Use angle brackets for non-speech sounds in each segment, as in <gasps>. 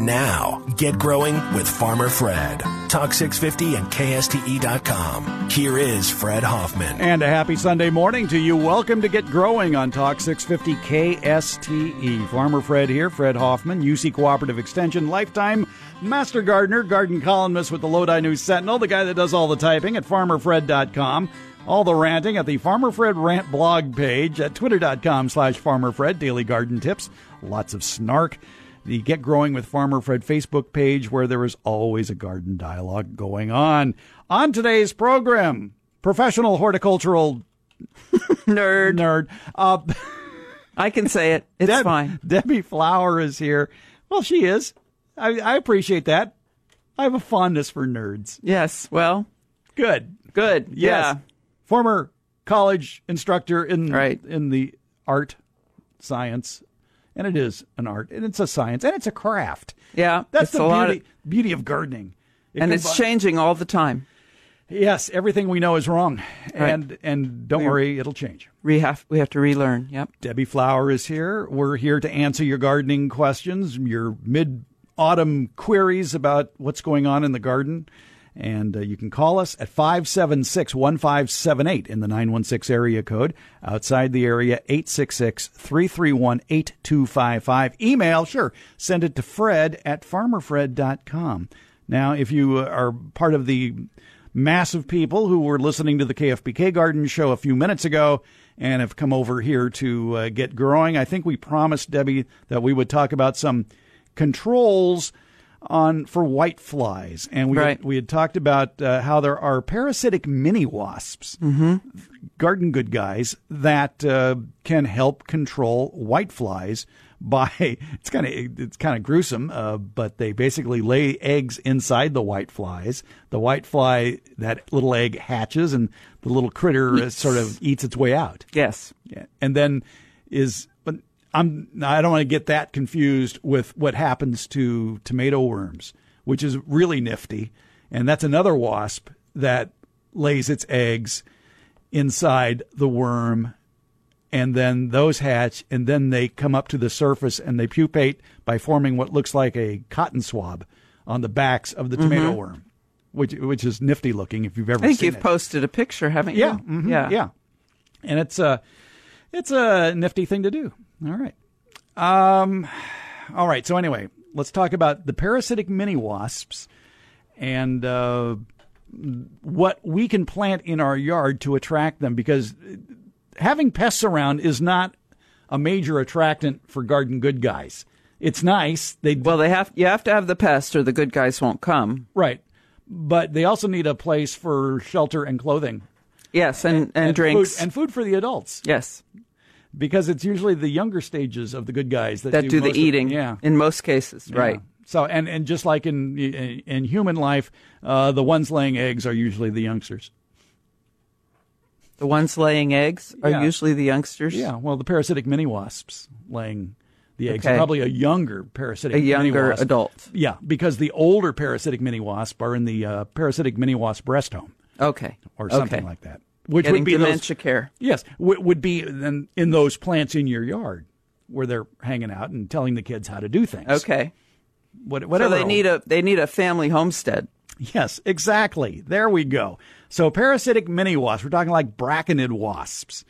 And now, get growing with Farmer Fred. Talk 650 and KSTE.com. Here is Fred Hoffman. And a happy Sunday morning to you. Welcome to Get Growing on Talk 650 KSTE. Farmer Fred here, Fred Hoffman, UC Cooperative Extension, lifetime master gardener, garden columnist with the Lodi News Sentinel, the guy that does all the typing at farmerfred.com. All the ranting at the Farmer Fred Rant blog page at twitter.com slash farmerfred. Daily garden tips, lots of snark. The Get Growing with Farmer Fred Facebook page where there is always a garden dialogue going on. On today's program, professional horticultural <laughs> nerd. Nerd. Uh, I can say it. It's Deb- fine. Debbie Flower is here. Well, she is. I, I appreciate that. I have a fondness for nerds. Yes. Well, Good. good. Yes. Yeah. Former college instructor in Right. in the art science, and it is an art, and it's a science, and it's a craft. Yeah. That's the beauty of, beauty of gardening. It and combi- it's changing all the time. Yes, everything we know is wrong, and and don't worry, it'll change. We have we have to relearn. Yep. Debbie Flower is here. We're here to answer your gardening questions, your mid autumn queries about what's going on in the garden. And uh, you can call us at 576 1578 in the 916 area code. Outside the area, 866 331 8255. Email, sure, send it to fred at farmerfred.com. Now, if you are part of the massive people who were listening to the KFBK Garden Show a few minutes ago and have come over here to uh, get growing. I think we promised Debbie that we would talk about some controls on for white flies, and we Right. had, we had talked about uh, how there are parasitic mini wasps, garden good guys that uh, can help control white flies by <laughs> it's kind of it's kind of gruesome, uh, but they basically lay eggs inside the white flies. The white fly that little egg hatches, and the little critter uh, sort of eats its way out. Yes. Yeah. And then is I'm I don't want to get that confused with what happens to tomato worms, which is really nifty. And that's another wasp that lays its eggs inside the worm and then those hatch and then they come up to the surface and they pupate by forming what looks like a cotton swab on the backs of the tomato worm. Which which is nifty looking if you've ever I think you've it. posted a picture, haven't you? Yeah, mhm, Yeah. yeah, and it's a it's a nifty thing to do. All right, um, all right. So anyway, let's talk about the parasitic mini wasps and uh, what we can plant in our yard to attract them because having pests around is not a major attractant for garden good guys. It's nice. They Well, they have you have to have the pest, or the good guys won't come. right, but they also need a place for shelter and clothing Yes, and and, drinks. food, and food for the adults. yes, because it's usually the younger stages of the good guys that, that do, the most of- eating. yeah, In most cases, Yeah. right. So and and just like in in, in human life, uh, the ones laying eggs are usually the youngsters. The ones laying eggs are Yeah. usually the youngsters. Yeah, well, the parasitic mini wasps laying the eggs are Okay. probably a younger parasitic A mini younger wasp. adult. Yeah, because the older parasitic mini wasp are in the uh, parasitic mini wasp breast home Okay. or something okay. like that, which Getting would be those dementia care. Yes, w- would be then in those plants in your yard where they're hanging out and telling the kids how to do things. Okay. What, So whatever. they need a they need a family homestead. Yes, exactly. There we go. So parasitic mini wasps. We're talking like braconid wasps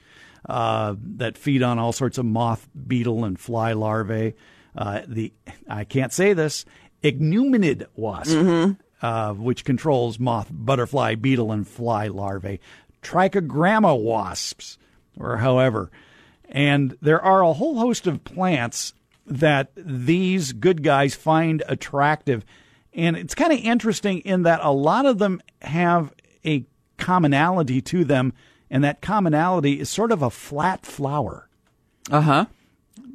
uh, that feed on all sorts of moth, beetle, and fly larvae. Uh, the I can't say this ichneumonid wasp, uh, which controls moth, butterfly, beetle, and fly larvae. Trichogramma wasps, or however. And there are a whole host of plants that these good guys find attractive. And it's kind of interesting in that a lot of them have a commonality to them, and that commonality is sort of a flat flower, Uh huh.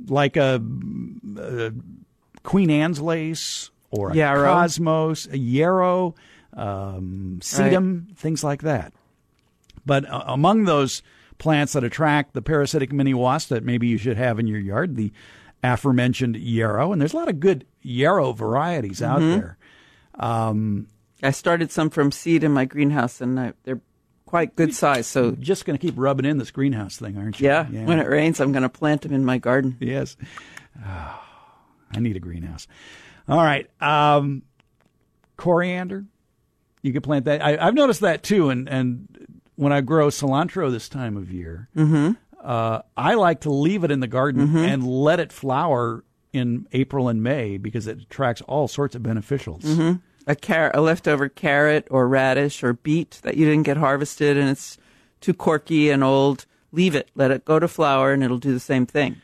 like a, a Queen Anne's lace or a Yarrow. cosmos, a yarrow, um, sedum, things like that. But uh, among those plants that attract the parasitic mini wasps that maybe you should have in your yard, the aforementioned yarrow, and there's a lot of good yarrow varieties out Mm-hmm. there. Um, I started some from seed in my greenhouse, and I, they're quite good size. So just going to keep rubbing in this greenhouse thing, aren't you? yeah, when it rains, I'm going to plant them in my garden. Yes. Oh, <sighs> I need a greenhouse. All right. Um, coriander, you could plant that. I, I've noticed that too. And, and when I grow cilantro this time of year, Mm-hmm. uh, I like to leave it in the garden and let it flower in April and May because it attracts all sorts of beneficials. Mm-hmm. A car- a leftover carrot or radish or beet that you didn't get harvested and it's too corky and old. Leave it. Let it go to flower and it'll do the same thing.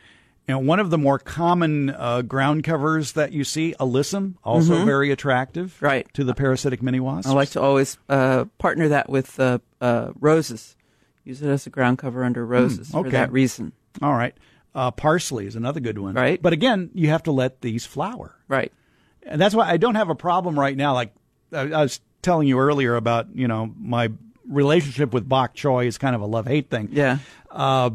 And one of the more common uh, ground covers that you see, alyssum, also very attractive Mm-hmm. Right. to the parasitic mini wasps. I like to always uh, partner that with uh, uh, roses. Use it as a ground cover under roses for okay. that reason. All right. Uh, parsley is another good one. Right. But again, you have to let these flower. Right. And that's why I don't have a problem right now. Like I, I was telling you earlier about, you know, my relationship with bok choy is kind of a love hate thing. Yeah. Uh,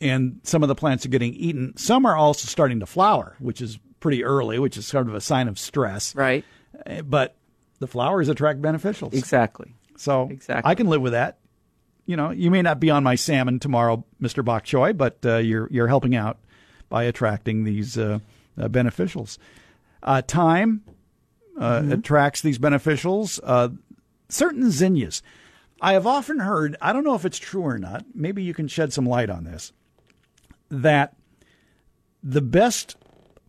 and some of the plants are getting eaten. Some are also starting to flower, which is pretty early, which is sort of a sign of stress. Right. Uh, But the flowers attract beneficials. Exactly. So Exactly. I can live with that. You know, you may not be on my salmon tomorrow, Mr. Bok Choy, but uh, you're you're helping out by attracting these uh, uh, beneficials. Uh, thyme uh, attracts these beneficials. Uh, certain zinnias. I have often heard, I don't know if it's true or not, maybe you can shed some light on this, that the best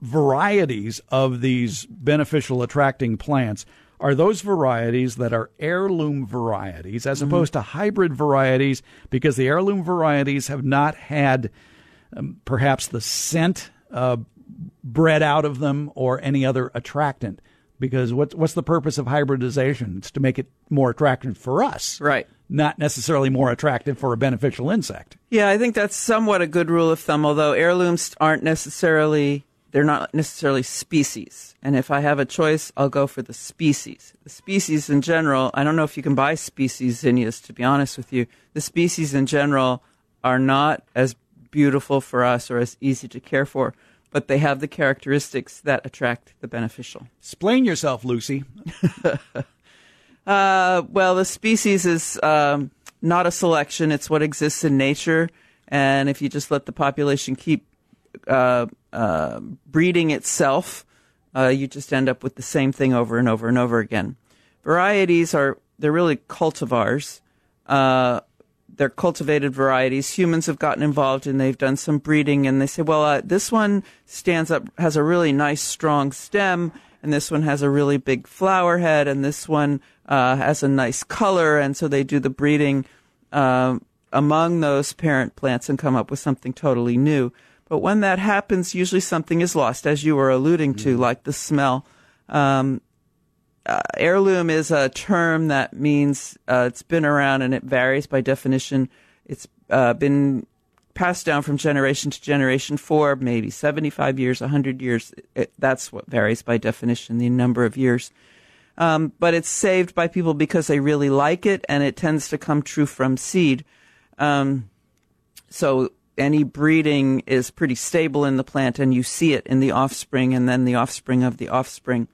varieties of these beneficial attracting plants are those varieties that are heirloom varieties as opposed to hybrid varieties because the heirloom varieties have not had um, perhaps the scent uh, bred out of them or any other attractant because what's what's the purpose of hybridization? It's to make it more attractive for us. Right. Not necessarily more attractive for a beneficial insect Yeah, I think that's somewhat a good rule of thumb, although heirlooms aren't necessarily they're not necessarily species. And if I have a choice, I'll go for the species. The species in general, I don't know if you can buy species zinnias to be honest with you. The species in general are not as beautiful for us or as easy to care for, but they have the characteristics that attract the beneficial. explain yourself lucy <laughs> Uh, well, the species is um, not a selection; it's what exists in nature. And if you just let the population keep uh, uh, breeding itself, uh, you just end up with the same thing over and over and over again. Varieties are they're really cultivars. Uh, they're cultivated varieties. Humans have gotten involved and they've done some breeding, and they say, well, uh, this one stands up, has a really nice, strong stem, and this one has a really big flower head, and this one uh, has a nice color, and so they do the breeding um, among those parent plants and come up with something totally new. But when that happens, usually something is lost, as you were alluding to, like the smell. Um, uh, heirloom is a term that means uh, it's been around and it varies by definition. It's uh, been passed down from generation to generation for maybe 75 years, 100 years. It, that's what varies by definition, the number of years. Um, but it's saved by people because they really like it and it tends to come true from seed. Um, so any breeding is pretty stable in the plant and you see it in the offspring and then the offspring of the offspring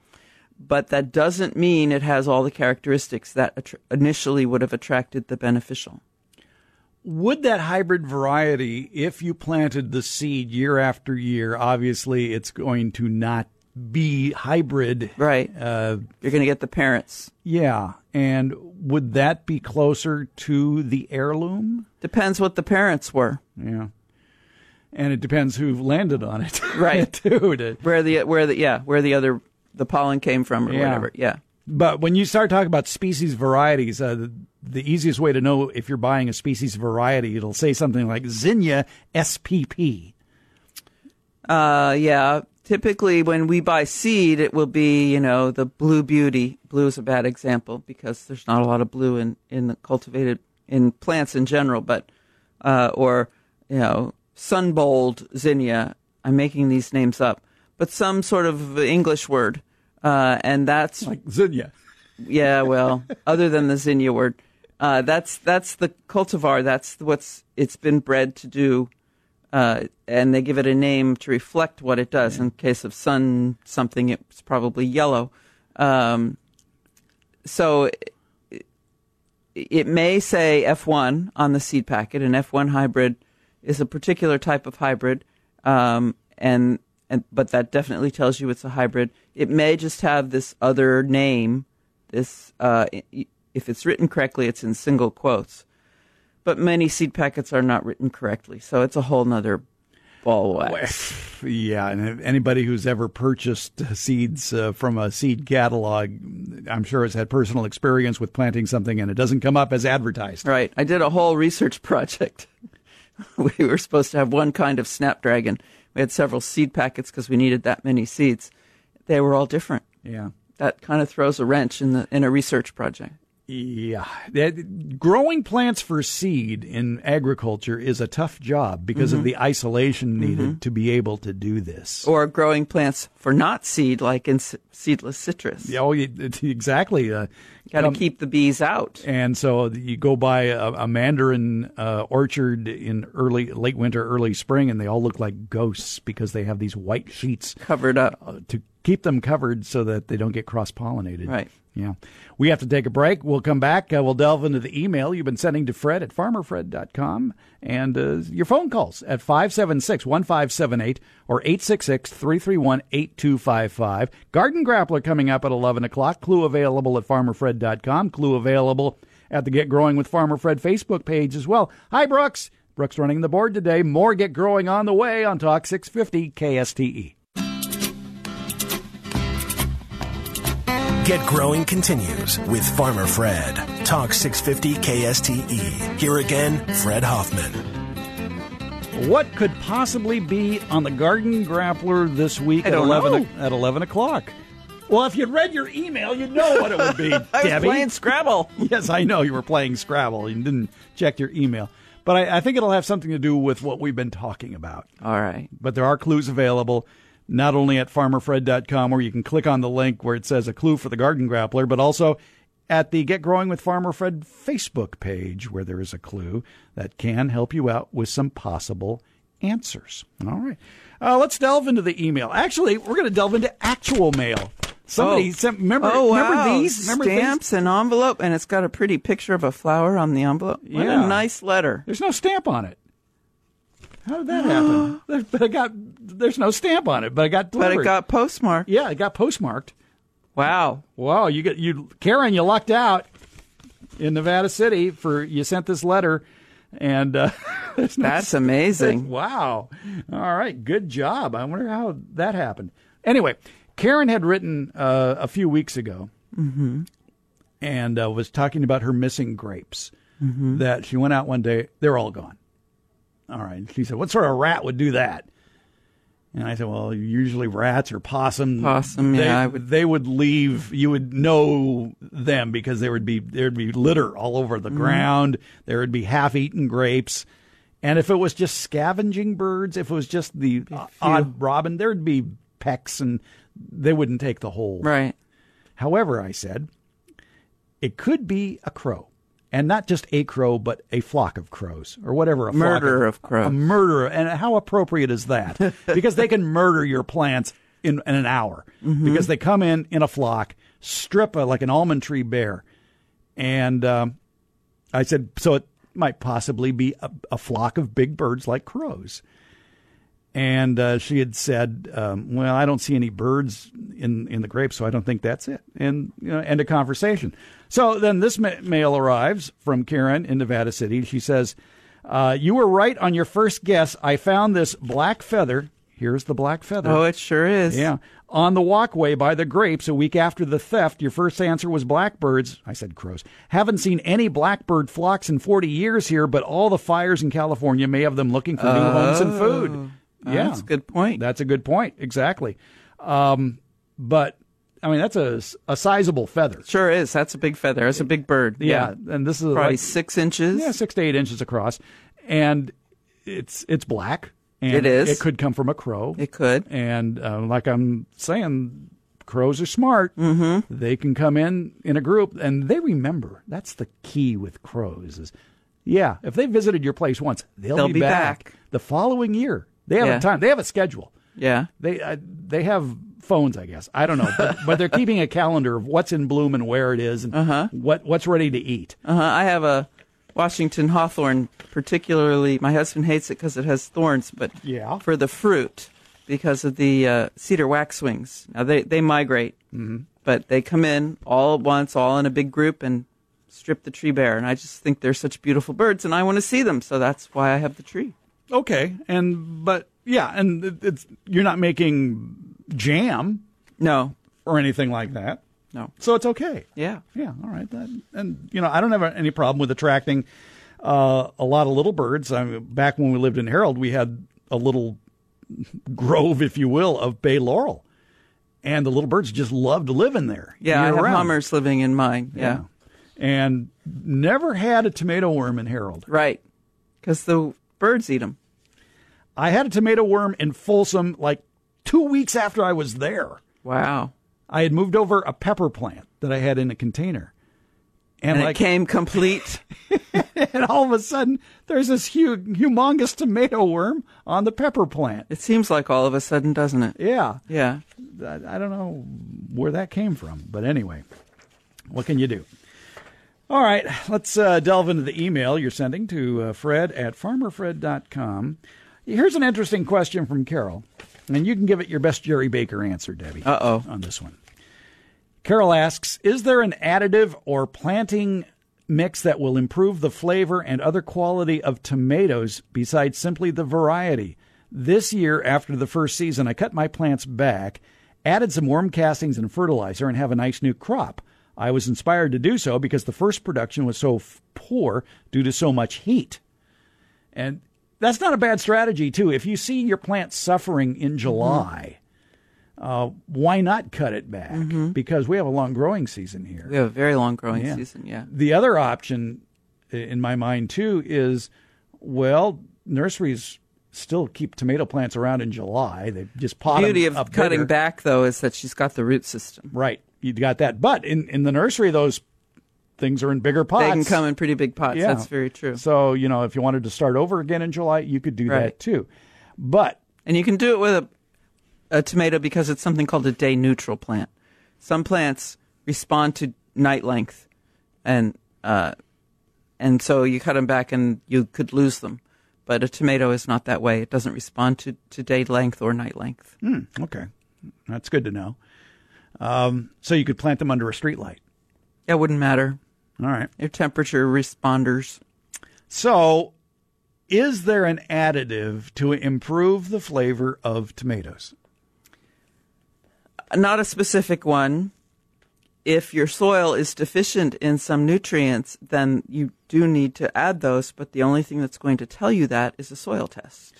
but that doesn't mean it has all the characteristics that attr- initially would have attracted the beneficial. Would that hybrid variety, if you planted the seed year after year, obviously it's going to not be hybrid. Right. Uh, You're going to get the parents. yeah. And would that be closer to the heirloom? Depends what the parents were. Yeah. And it depends who landed on it. <laughs> Right. too. to- Where the where the yeah, where the other the pollen came from or Yeah. whatever. Yeah. But when you start talking about species varieties, uh, the, the easiest way to know if you're buying a species variety, it'll say something like Zinnia SPP. Uh yeah, typically when we buy seed it will be, you know, the blue beauty. Blue is a bad example because there's not a lot of blue in in the cultivated in plants in general, but uh or you know, sunbold zinnia. I'm making these names up. But some sort of English word. Uh and that's Like Zinnia. Yeah, well, other than the zinnia word, uh, that's that's the cultivar. That's what's it's been bred to do, uh, and they give it a name to reflect what it does. In case of sun something, it's probably yellow. Um, so it, it may say F1 on the seed packet. An F1 hybrid is a particular type of hybrid, um, and and but that definitely tells you it's a hybrid. It may just have this other name. This, uh, if it's written correctly, it's in single quotes. But many seed packets are not written correctly, so it's a whole nother ball of wax. <laughs> Yeah, and anybody who's ever purchased seeds uh, from a seed catalog, I'm sure has had personal experience with planting something and it doesn't come up as advertised. Right. I did a whole research project. <laughs> we were supposed to have one kind of snapdragon. We had several seed packets because we needed that many seeds. They were all different. Yeah. That kind of throws a wrench in the in a research project. Yeah. That- growing plants for seed in agriculture is a tough job because of the isolation needed to be able to do this. Or growing plants for not seed, like in seedless citrus. Yeah, oh, exactly. Uh, Got to come- keep the bees out. And so you go by a, a mandarin uh, orchard in early, late winter, early spring, and they all look like ghosts because they have these white sheets Covered up. uh, to keep them covered so that they don't get cross pollinated. Right. Yeah. We have to take a break. We'll come back. Uh, we'll delve into the email you've been sending to Fred at farmerfred.com and uh, your phone calls at 576 1578 or 866 331 8255. Garden Grappler coming up at 11 o'clock. Clue available at farmerfred.com. Clue available at the Get Growing with Farmer Fred Facebook page as well. Hi, Brooks. Brooks running the board today. More Get Growing on the way on Talk 650 KSTE. Get Growing continues with Farmer Fred. Talk 650 KSTE. E. Here again, Fred Hoffman. What could possibly be on the Garden Grappler this week at don't eleven at eleven o'clock? Well, if you'd read your email, you'd know what it would be, <laughs> I was playing Scrabble. <laughs> yes, I know you were playing Scrabble and didn't check your email, but I, I think it'll have something to do with what we've been talking about. All right. But there are clues available, not only at farmerfred.com where you can click on the link where it says a clue for the Garden Grappler, but also at the Get Growing with Farmer Fred Facebook page where there is a clue that can help you out with some possible answers. All right. Uh, let's delve into the email. Actually, we're going to delve into actual mail. Somebody Oh. sent, remember, oh, wow. remember these? Remember these? Stamps and envelope, and it's got a pretty picture of a flower on the envelope. What Yeah. a nice letter. There's no stamp on it. How did that happen? <gasps> But I got, there's no stamp on it, but I got But it got postmarked. yeah, it got postmarked. Wow. Wow, you get you Karen, you lucked out in Nevada City for you sent this letter and uh <laughs> no That's amazing. <laughs> Wow. All right, good job. I wonder how that happened. Anyway, Karen had written uh, a few weeks ago and uh, was talking about her missing grapes. That she went out one day, they're all gone. All right. She said, What sort of rat would do that? And I said, Well, usually rats or possum. Possum, they, yeah, I would- they would leave. You would know them because there would be there'd be litter all over the mm-hmm. ground. There would be half-eaten grapes, and if it was just scavenging birds, if it was just the odd robin, there would be pecks, and they wouldn't take the whole. Right. However, I said, it could be a crow. And not just a crow, but a flock of crows, or whatever. A flock Murder of crows. A murder. And how appropriate is that? <laughs> because they can murder your plants in, in an hour. Mm-hmm. Because they come in in a flock, strip a, like an almond tree bear. And um, I said, so it might possibly be a, a flock of big birds like crows. And uh, she had said, um, "Well, I don't see any birds in in the grapes, so I don't think that's it." And you know, end of conversation. So then this ma- mail arrives from Karen in Nevada City. She says, uh, "You were right on your first guess. I found this black feather. Here's the black feather. Oh, it sure is. Yeah. On the walkway by the grapes a week after the theft, your first answer was blackbirds. I said crows. Haven't seen any blackbird flocks in 40 years here, but all the fires in California may have them looking for new homes and food. Yeah. That's a good point. That's a good point. Exactly. Um, but, I mean, that's a, a sizable feather. Sure is. That's a big feather. That's a big bird. Yeah. And this is Probably like, six inches. yeah, six to eight inches across. And it's, it's black. And It is. It could come from a crow. It could. And uh, like I'm saying, crows are smart. Mm-hmm. They can come in in a group, and they remember. That's the key with crows. Is yeah, if they visited your place once, they'll, They'll be, be back. back. the following year. They have Yeah. a time. They have a schedule. Yeah. They uh, they have phones, I guess. I don't know, but, but they're keeping a calendar of what's in bloom and where it is, and what what's ready to eat. Uh-huh. I have a Washington hawthorn, particularly. My husband hates it because it has thorns, but Yeah. for the fruit, because of the uh, cedar waxwings. Now they they migrate, mm-hmm. but they come in all at once, all in a big group, and strip the tree bare. And I just think they're such beautiful birds, and I want to see them. So that's why I have the tree. Okay, and but yeah, and it's you're not making jam No, or anything like that, no, so it's okay. yeah, Yeah, all right. That, and you know, I don't have any problem with attracting uh, a lot of little birds. I mean, back when we lived in Herald, we had a little grove, if you will, of bay laurel, and the little birds just loved living there. yeah. I have year-round. hummers living in mine. Yeah, and never had a tomato worm in Herald. right, because the birds eat them. I had a tomato worm in Folsom like two weeks after I was there. Wow, I had moved over a pepper plant that I had in a container. And, and like, it came complete. <laughs> and all of a sudden, there's this huge, humongous tomato worm on the pepper plant. it seems like all of a sudden, doesn't it? Yeah, Yeah. I, I don't know where that came from, but anyway, what can you do? All right, let's uh, delve into the email you're sending to uh, Fred at farmerfred.com. Here's an interesting question from Carol, and you can give it your best Jerry Baker answer, Debbie. Uh-oh. On this one. Carol asks Is there an additive or planting mix that will improve the flavor and other quality of tomatoes besides simply the variety? This year, after the first season, I cut my plants back, added some worm castings and fertilizer, and have a nice new crop. I was inspired to do so because the first production was so f- poor due to so much heat. And that's not a bad strategy, too. If you see your plant suffering in July, uh, why not cut it back? Because we have a long growing season here. We have a very long growing Yeah. season. Yeah. The other option, in my mind, too, is well, nurseries still keep tomato plants around in July. They just pot The Beauty them of up cutting bigger. back though is that she's got the root system. Right, you got that. But in in the nursery, those things are in bigger pots. They can come in pretty big pots. Yeah. That's very true. So you know, if you wanted to start over again in July, you could do that too. But And you can do it with a, a tomato because it's something called a day neutral plant. Some plants respond to night length, and uh, and so you cut them back and you could lose them. But a tomato is not that way. It doesn't respond to, to day length or night length. hmm, okay, that's good to know. Um, so you could plant them under a street light. It wouldn't matter. All right. They're temperature responders. So, is there an additive to improve the flavor of tomatoes? Uh, not a specific one. If your soil is deficient in some nutrients, then you do need to add those, but the only thing that's going to tell you that is a soil test.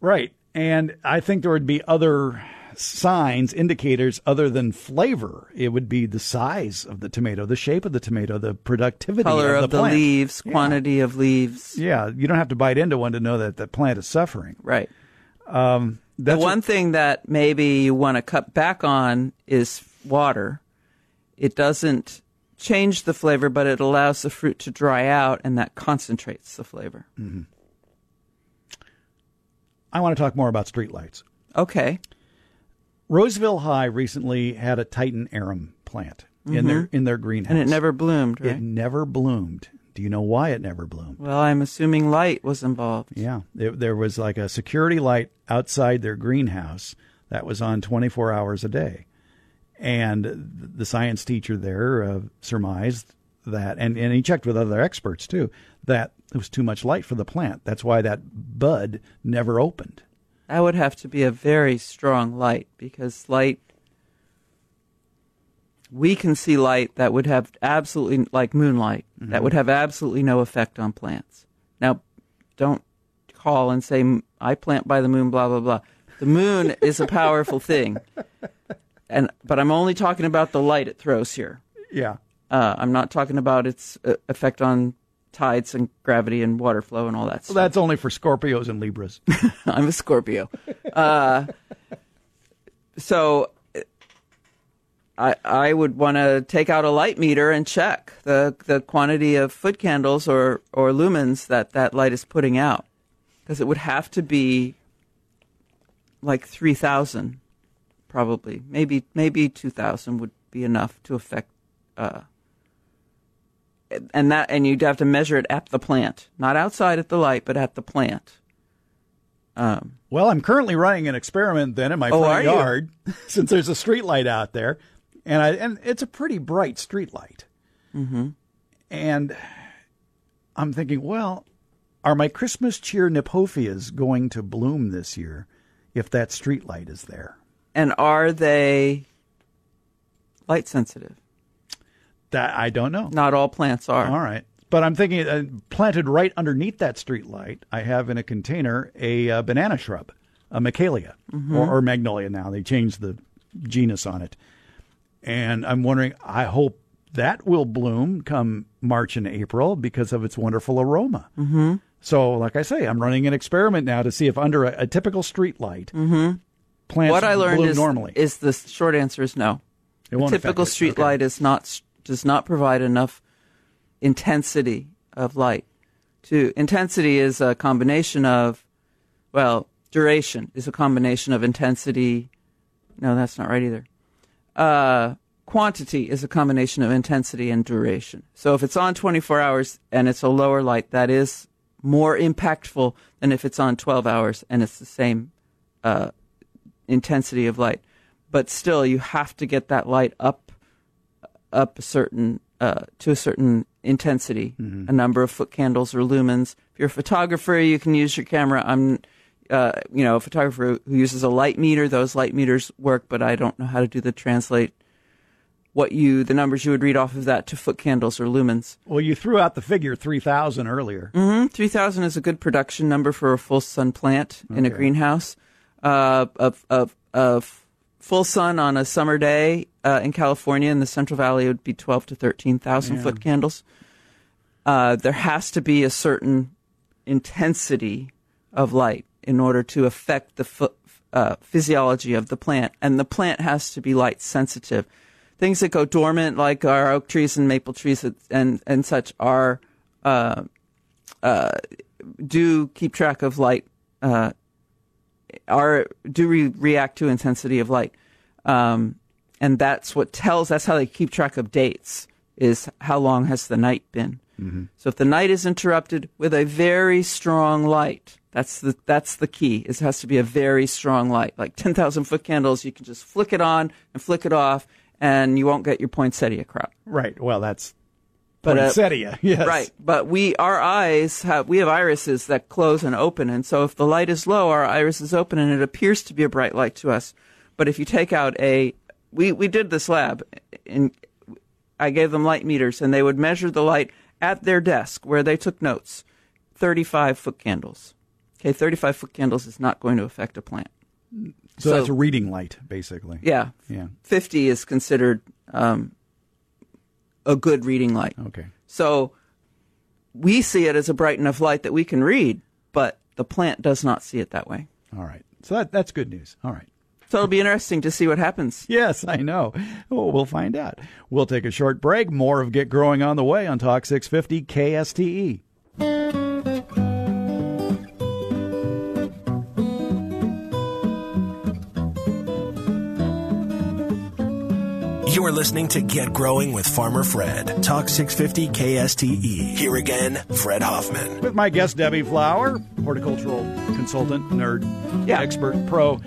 Right. And I think there would be other signs, indicators other than flavor. It would be the size of the tomato, the shape of the tomato, the productivity Color of of the, leaves, Yeah. quantity of leaves. Yeah, you don't have to bite into one to know that the plant is suffering. Right. Um, that's the what- one thing that maybe you want to cut back on is water. It doesn't change the flavor, but it allows the fruit to dry out, and that concentrates the flavor. Mm-hmm. I want to talk more about streetlights. Okay. Roseville High recently had a Titan arum plant in their in their greenhouse, Mm-hmm. And it never bloomed, right? it never bloomed. Do you know why it never bloomed? well, I'm assuming light was involved. Yeah, there, there was like a security light outside their greenhouse that was on 24 hours a day. And the science teacher there uh, surmised that, and, and he checked with other experts too, that it was too much light for the plant. That's why that bud never opened. That would have to be a very strong light because light. We can see light that would have absolutely, like moonlight, that would have absolutely no effect on plants. Now, don't call and say, I plant by the moon, blah, blah, blah. The moon <laughs> is a powerful thing. And, but I'm only talking about the light it throws here. Yeah. Uh, I'm not talking about its uh, effect on tides and gravity and water flow and all that Well, that's only for Scorpios and Libras. <laughs> I'm a Scorpio. Uh, so I I would want to take out a light meter and check the the quantity of foot candles or or lumens that that light is putting out because it would have to be like 3000 probably maybe maybe 2000 would be enough to affect uh and that and you'd have to measure it at the plant not outside at the light but at the plant Um, Well, I'm currently running an experiment then in my Oh, front yard <laughs> since there's a street light out there, and I and it's a pretty bright street light. Mm-hmm. And I'm thinking, well, are my Christmas cheer Kniphofias going to bloom this year if that street light is there? and are they light sensitive? That I don't know. Not all plants are. All right. But I'm thinking uh, planted right underneath that street light, I have in a container a uh, banana shrub, a Michelia or, or magnolia now. They changed the genus on it. And I'm wondering, I hope that will bloom come March and April because of its wonderful aroma. Mm-hmm. So, like I say, I'm running an experiment now to see if under a, a typical street light, mm-hmm. plants What I learned bloom is, normally. is the short answer is no. It typical street Okay. light is not does not provide enough intensity of light. To intensity is a combination of well, duration is a combination of intensity. No, that's not right either. Uh, quantity is a combination of intensity and duration. So if it's on 24 hours and it's a lower light, that is more impactful than if it's on 12 hours and it's the same uh, intensity of light. But still, you have to get that light up, up a certain uh, to a certain intensity, a number of foot candles or lumens. If you're a photographer, you can use your camera. I'm, uh, you know, a photographer who uses a light meter. Those light meters work, but I don't know how to do the translate. What you the numbers you would read off of that to foot candles or lumens. well, you threw out the figure 3,000 earlier. hmm 3000 is a good production number for a full sun plant in a greenhouse. Uh, of, of, of full sun on a summer day uh, in California in the Central Valley would be 12 to 13,000 Yeah. foot candles. Uh, there has to be a certain intensity of light in order to affect the ph- uh, physiology of the plant, and the plant has to be light sensitive. Things that go dormant, like our oak trees and maple trees and and such, are uh, uh, do keep track of light. Uh, are do re- react to intensity of light, um, and that's what tells. That's how they keep track of dates. Is how long has the night been? So if the night is interrupted with a very strong light, that's the that's the key. It has to be a very strong light, like ten thousand foot candles. You can just flick it on and flick it off, and you won't get your poinsettia crop. Right. Well, that's But, uh, poinsettia. <laughs> yes. Right, but we our eyes have we have irises that close and open, and so if the light is low, our iris is open, and it appears to be a bright light to us. But if you take out a we we did this lab, and I gave them light meters, and they would measure the light at their desk where they took notes. Thirty-five foot candles. Okay, thirty-five foot candles is not going to affect a plant. So, So- that's a reading light, basically. Yeah, Yeah. fifty is considered um, a good reading light. Okay. So we see it as a bright enough light that we can read, but the plant does not see it that way. All right. So that that's good news. All right. So it'll be interesting to see what happens. Yes, I know. Well, we'll find out. We'll take a short break. More of Get Growing on the way on Talk 650 KSTE. You're listening to Get Growing with Farmer Fred. Talk 650 KSTE. Here again, Fred Hoffman. With my guest, Debbie Flower, horticultural consultant, nerd, Yeah. expert, pro.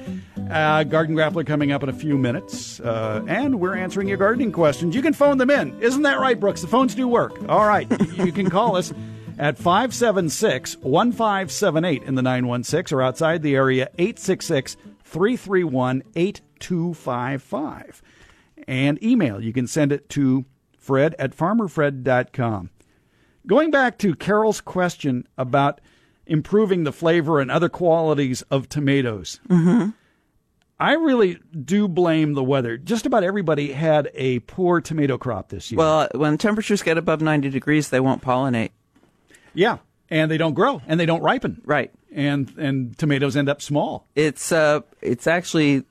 Uh, Garden Grappler coming up in a few minutes. Uh, and we're answering your gardening questions. You can phone them in. Isn't that right, Brooks? The phones do work. All right. you can call us at 576 1578 in the 916 or outside the area 866 331 8255. And email, you can send it to fred at farmerfred.com. Going back to Carol's question about improving the flavor and other qualities of tomatoes, I really do blame the weather. Just about everybody had a poor tomato crop this year. Well, when temperatures get above 90 degrees, they won't pollinate. yeah, and they don't grow and they don't ripen. Right. And and tomatoes end up small. It's uh, it's actually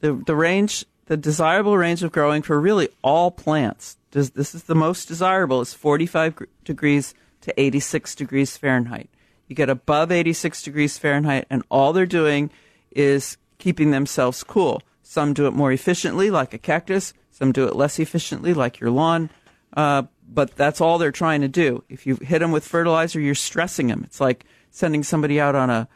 the the range, the desirable range of growing for really all plants. Does this is the most desirable is 45 degrees to 86 degrees Fahrenheit. You get above 86 degrees Fahrenheit, and all they're doing is keeping themselves cool. Some do it more efficiently, like a cactus. Some do it less efficiently, like your lawn. Uh, but that's all they're trying to do. If you hit them with fertilizer, you're stressing them. It's like sending somebody out on a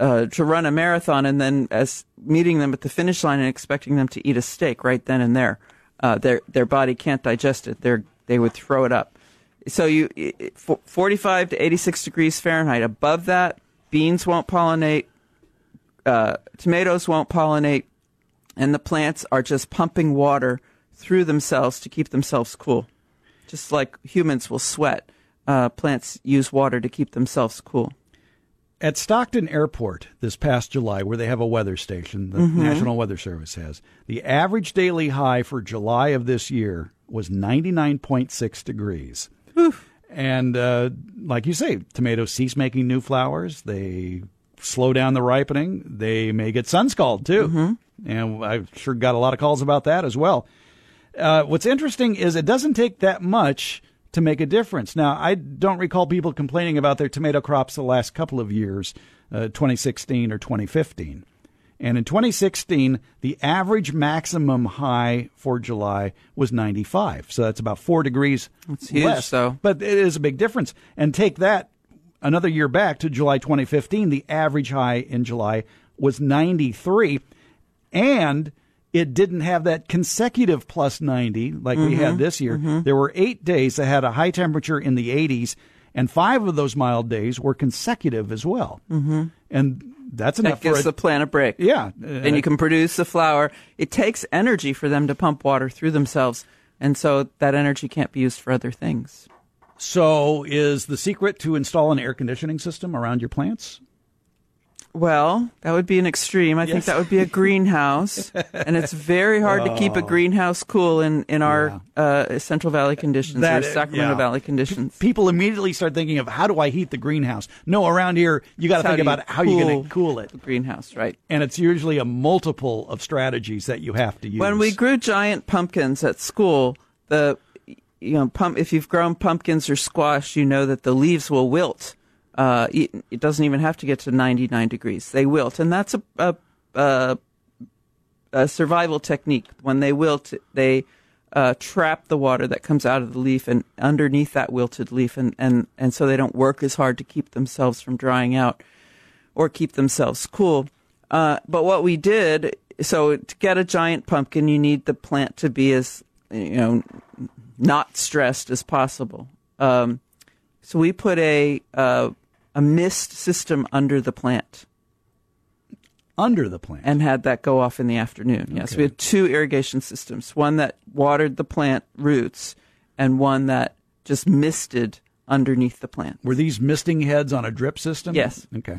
uh, to run a marathon and then as meeting them at the finish line and expecting them to eat a steak right then and there. Uh, their their body can't digest it. They they would throw it up. So you 45 to 86 degrees Fahrenheit. Above that, beans won't pollinate, uh, tomatoes won't pollinate, and the plants are just pumping water through themselves to keep themselves cool. Just like humans will sweat, uh, plants use water to keep themselves cool. At Stockton Airport this past July, where they have a weather station, the mm-hmm. National Weather Service has, the average daily high for July of this year was 99.6 degrees. And uh, like you say, tomatoes cease making new flowers. They slow down the ripening. They may get sun scald too. Mm-hmm. And I've sure got a lot of calls about that as well. Uh, what's interesting is it doesn't take that much to make a difference. Now, I don't recall people complaining about their tomato crops the last couple of years, uh, 2016 or 2015. And in 2016, the average maximum high for July was 95. So that's about four degrees that's huge, less. So. But it is a big difference. And take that another year back to July 2015, the average high in July was 93. And it didn't have that consecutive plus 90 like mm-hmm, we had mm-hmm. this year. Mm-hmm. There were eight days that had a high temperature in the 80s, and five of those mild days were consecutive as well. Mm-hmm. And that's enough that gives for a, the plant a break. Yeah. and you can produce the flower. It takes energy for them to pump water through themselves, and so that energy can't be used for other things. So, is the secret to install an air conditioning system around your plants? Well, that would be an extreme. I yes. think that would be a greenhouse, <laughs> and it's very hard oh. to keep a oh. greenhouse cool in in our yeah. uh, Central Valley conditions that, or Sacramento yeah. Valley conditions. P- people immediately start thinking of how do I heat the greenhouse? No, around here you got to think about how cool you're going to cool it. The greenhouse, right? And it's usually a multiple of strategies that you have to use. When we grew giant pumpkins at school, the you know pump if you've grown pumpkins or squash, you know that the leaves will wilt uh, it, doesn't even have to get to 99 degrees. They wilt, and that's a, a, a, a survival technique. When they wilt, they uh, trap the water that comes out of the leaf and underneath that wilted leaf, and, and, and so they don't work as hard to keep themselves from drying out or keep themselves cool. Uh, but what we did, so to get a giant pumpkin, you need the plant to be as you know not stressed as possible. Um, so we put a uh, a mist system under the plant. Under the plant. And had that go off in the afternoon. Okay. Yes, we had two irrigation systems one that watered the plant roots, and one that just misted underneath the plant. Were these misting heads on a drip system? Yes. Okay.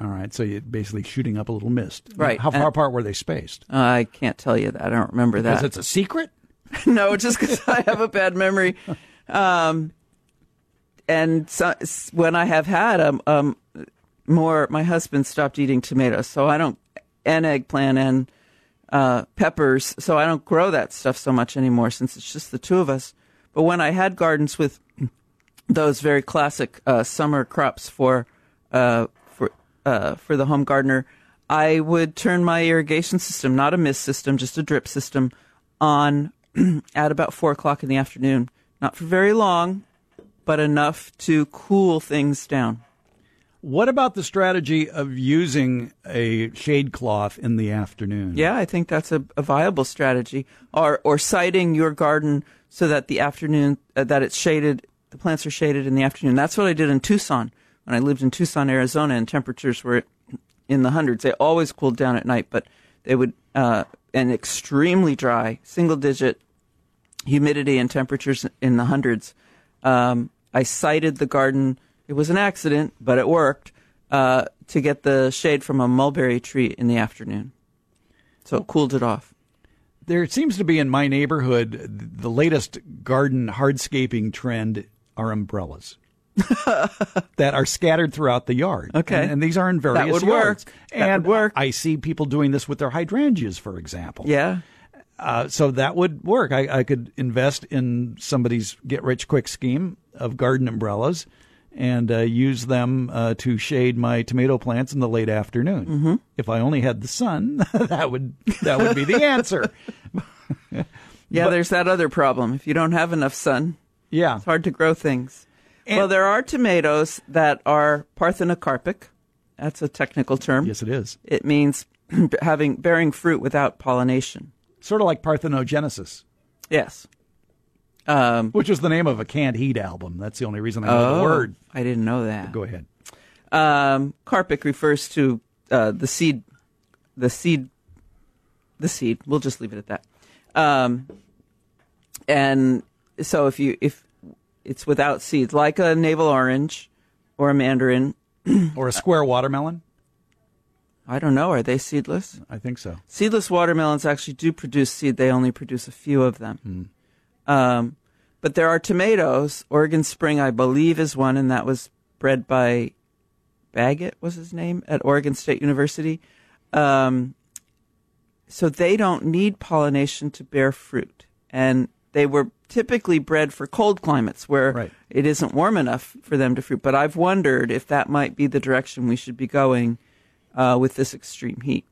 All right. So you're basically shooting up a little mist. Right. How far and apart were they spaced? I can't tell you that. I don't remember that. Because it's a secret? <laughs> no, just because I have a bad memory. Um, and so, when I have had um, um, more, my husband stopped eating tomatoes, so I don't, and eggplant and uh, peppers, so I don't grow that stuff so much anymore since it's just the two of us. But when I had gardens with those very classic uh, summer crops for uh, for uh, for the home gardener, I would turn my irrigation system, not a mist system, just a drip system, on <clears throat> at about four o'clock in the afternoon. Not for very long, but enough to cool things down. What about the strategy of using a shade cloth in the afternoon? Yeah, I think that's a, a viable strategy. Or or siting your garden so that the afternoon uh, that it's shaded, the plants are shaded in the afternoon. That's what I did in Tucson when I lived in Tucson, Arizona, and temperatures were in the hundreds. They always cooled down at night, but they would uh, and extremely dry, single digit humidity and temperatures in the hundreds. Um, I sited the garden. It was an accident, but it worked uh, to get the shade from a mulberry tree in the afternoon. So it cooled it off. There seems to be in my neighborhood the latest garden hardscaping trend are umbrellas. <laughs> that are scattered throughout the yard. Okay, and, and these are in various that would yards. Work. And that would work. I see people doing this with their hydrangeas, for example. Yeah, uh, so that would work. I, I, could invest in somebody's get rich quick scheme of garden umbrellas and uh, use them uh, to shade my tomato plants in the late afternoon. Mm-hmm. If I only had the sun, <laughs> that would that would be the answer. <laughs> yeah, but, there's that other problem. If you don't have enough sun, yeah, it's hard to grow things. And, well, there are tomatoes that are parthenocarpic, That's a technical term. Yes, it is. It means <clears throat> having bearing fruit without pollination. Sort of like parthenogenesis, Yes. Um, which is the name of a canned heat album. That's the only reason I know the word. I didn't know that. Go ahead. Um, Karpik refers to uh, the seed, the seed, the seed. We'll just leave it at that. Um, and so if you if it's without seeds, like a navel orange or a mandarin, Or a square watermelon. I don't know. Are they seedless? I think so. Seedless watermelons actually do produce seed. They only produce a few of them. Um, but there are tomatoes. Oregon Spring, I believe, is one, and that was bred by Baggett, was his name, at Oregon State University. Um, so they don't need pollination to bear fruit. And they were typically bred for cold climates where Right. it isn't warm enough for them to fruit. But I've wondered if that might be the direction we should be going uh, with this extreme heat.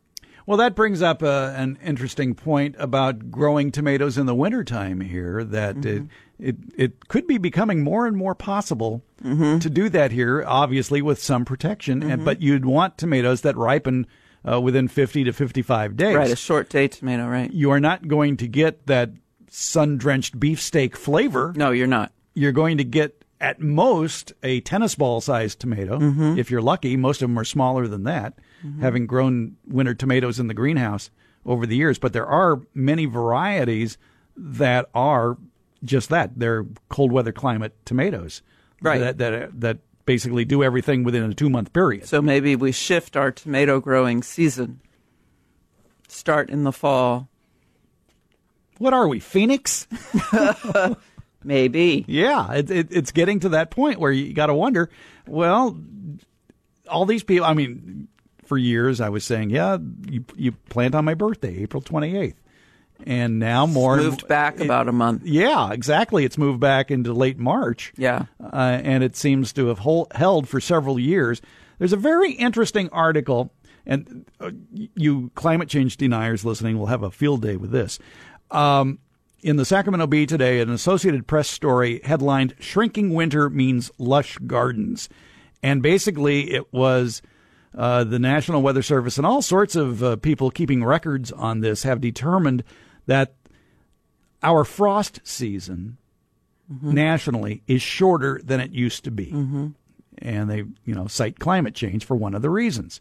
Well, that brings up uh, an interesting point about growing tomatoes in the wintertime here, that it, it, it could be becoming more and more possible to do that here, obviously with some protection, and, but you'd want tomatoes that ripen uh, within 50 to 55 days. Right, a short day tomato, right? you are not going to get that sun-drenched beefsteak flavor. No, you're not. You're going to get at most a tennis ball sized tomato mm-hmm. if you're lucky. Most of them are smaller than that, mm-hmm. having grown winter tomatoes in the greenhouse over the years. But there are many varieties that are just that. They're cold weather climate tomatoes. Right. That that that basically do everything within a two month period. So maybe we shift our tomato growing season. Start in the fall. What are we, Phoenix? <laughs> Maybe. Yeah, it, it, it's getting to that point where you got to wonder. Well, all these people. I mean, for years I was saying, yeah, you you plant on my birthday, April twenty eighth, and now more and- Moved back about a month. Yeah, exactly. It's moved back into late March. Yeah. uh, and it seems to have hol- held for several years. There's a very interesting article, and uh, you climate change deniers listening will have a field day with this. Um, in the Sacramento Bee today, an Associated Press story headlined "Shrinking Winter Means Lush Gardens," and basically it was. Uh, the National Weather Service and all sorts of uh, people keeping records on this have determined that our frost season nationally is shorter than it used to be. And they, you know, cite climate change for one of the reasons.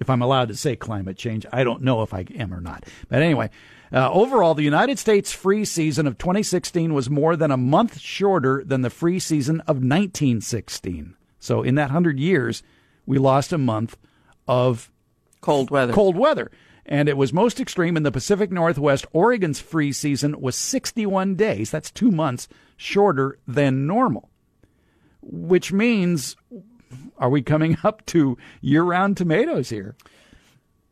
If I'm allowed to say climate change, I don't know if I am or not. But anyway, uh, overall, the United States free season of 2016 was more than a month shorter than the free season of 1916. So in that 100 years, we lost a month of Cold weather. cold weather. And it was most extreme in the Pacific Northwest. Oregon's free season was 61 days. That's two months shorter than normal, which means are we coming <laughs> up to year round tomatoes here?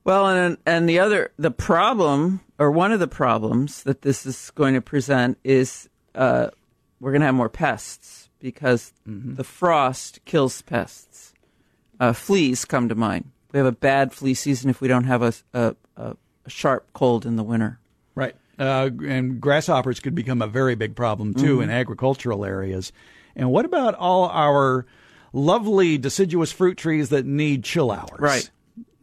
Well, and and the other the problem or one of the problems that this is going to present is uh, we're going to have more pests because the frost kills pests. Uh, fleas come to mind. We have a bad flea season if we don't have a a, a, sharp cold in the winter. Right. Uh, and grasshoppers could become a very big problem too in agricultural areas. And what about all our lovely deciduous fruit trees that need chill hours? Right.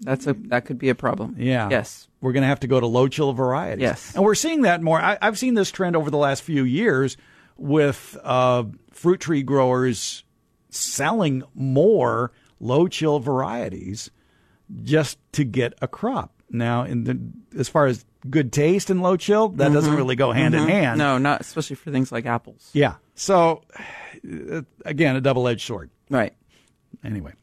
That's a that could be a problem. Yeah. Yes. We're going to have to go to low chill varieties. Yes. And we're seeing that more. I, I've seen this trend over the last few years with uh, fruit tree growers selling more low chill varieties just to get a crop. Now, in the, as far as good taste and low chill, that doesn't really go hand in hand. Mm-hmm. No, not especially for things like apples. Yeah. So, <sighs> again, a double edged sword. Right. Anyway,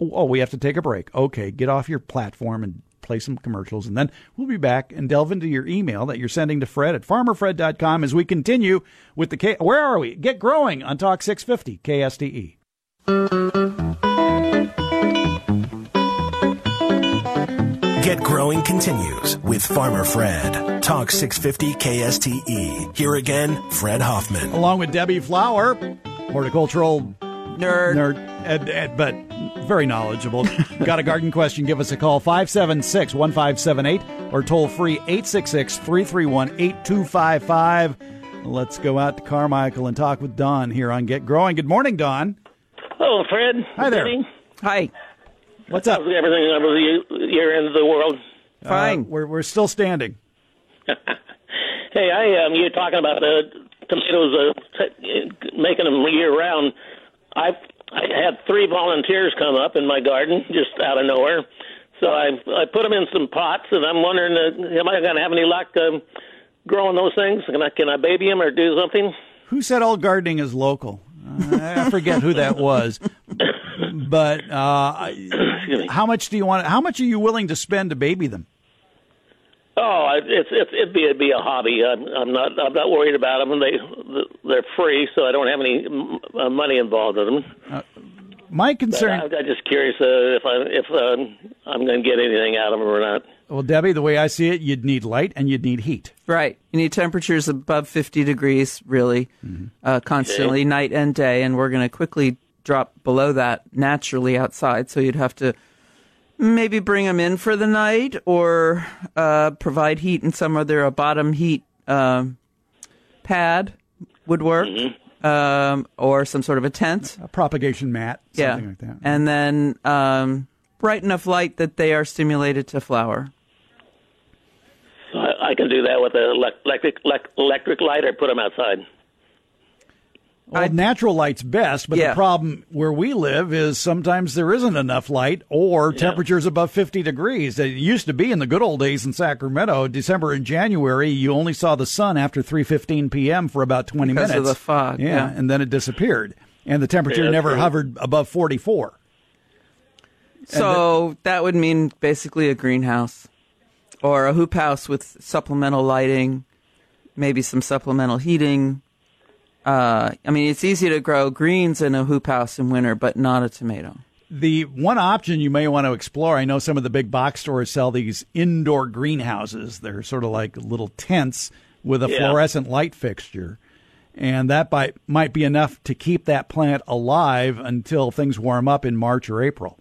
oh, we have to take a break. Okay, get off your platform and play some commercials, and then we'll be back and delve into your email that you're sending to Fred at farmerfred.com as we continue with the K. Where are we? Get growing on Talk 650 KSTE. Get Growing continues with Farmer Fred. Talk 650 KSTE. Here again, Fred Hoffman. Along with Debbie Flower, horticultural Nerd. nerd, ed, ed, but very knowledgeable. <laughs> Got a garden question? Give us a call 576 1578 or toll free 866 331 8255. Let's go out to Carmichael and talk with Don here on Get Growing. Good morning, Don. Hello, Fred. Hi there. Hi. What's up? How's everything over the year end of the world? Fine. Uh, we're we're still standing. <laughs> Hey, I um, you're talking about the tomatoes, uh, t- making them year round. I've I had three volunteers come up in my garden just out of nowhere. So I I put them in some pots, and I'm wondering, uh, am I going to have any luck um, growing those things? Can I can I baby them or do something? Who said all gardening is local? Uh, I forget who that was. <laughs> But uh, how much do you want? How much are you willing to spend to baby them? Oh, it's it's it'd be it'd be a hobby. I'm, I'm not I'm not worried about them. They they're free, so I don't have any uh, money involved in them. My concern. I'm, I'm just curious uh, if I if uh, I'm going to get anything out of them or not. Well, Debbie, the way I see it, you'd need light and you'd need heat. Right. You need temperatures above 50 degrees, really, uh, constantly, night and day. And we're going to quickly drop below that naturally outside. So you'd have to maybe bring them in for the night or uh, provide heat in some other a bottom heat um, pad would work. Um, or some sort of a tent. A propagation mat, Yeah. like that. And then um, bright enough light that they are stimulated to flower. I, I can do that with an elec- electric electric light or put them outside. Well, I- natural light's best, but Yeah. the problem where we live is sometimes there isn't enough light or temperatures above 50 degrees. It used to be in the good old days in Sacramento, December and January, you only saw the sun after 3:15 p.m. for about 20 Because of minutes. the fog, yeah. and then it disappeared. And the temperature Yeah, never hovered above 44. So that would mean basically a greenhouse or a hoop house with supplemental lighting, maybe some supplemental heating. Uh, I mean, it's easy to grow greens in a hoop house in winter, but not a tomato. The one option you may want to explore, I know some of the big box stores sell these indoor greenhouses. They're sort of like little tents with a Yeah. fluorescent light fixture. And that by, might be enough to keep that plant alive until things warm up in March or April.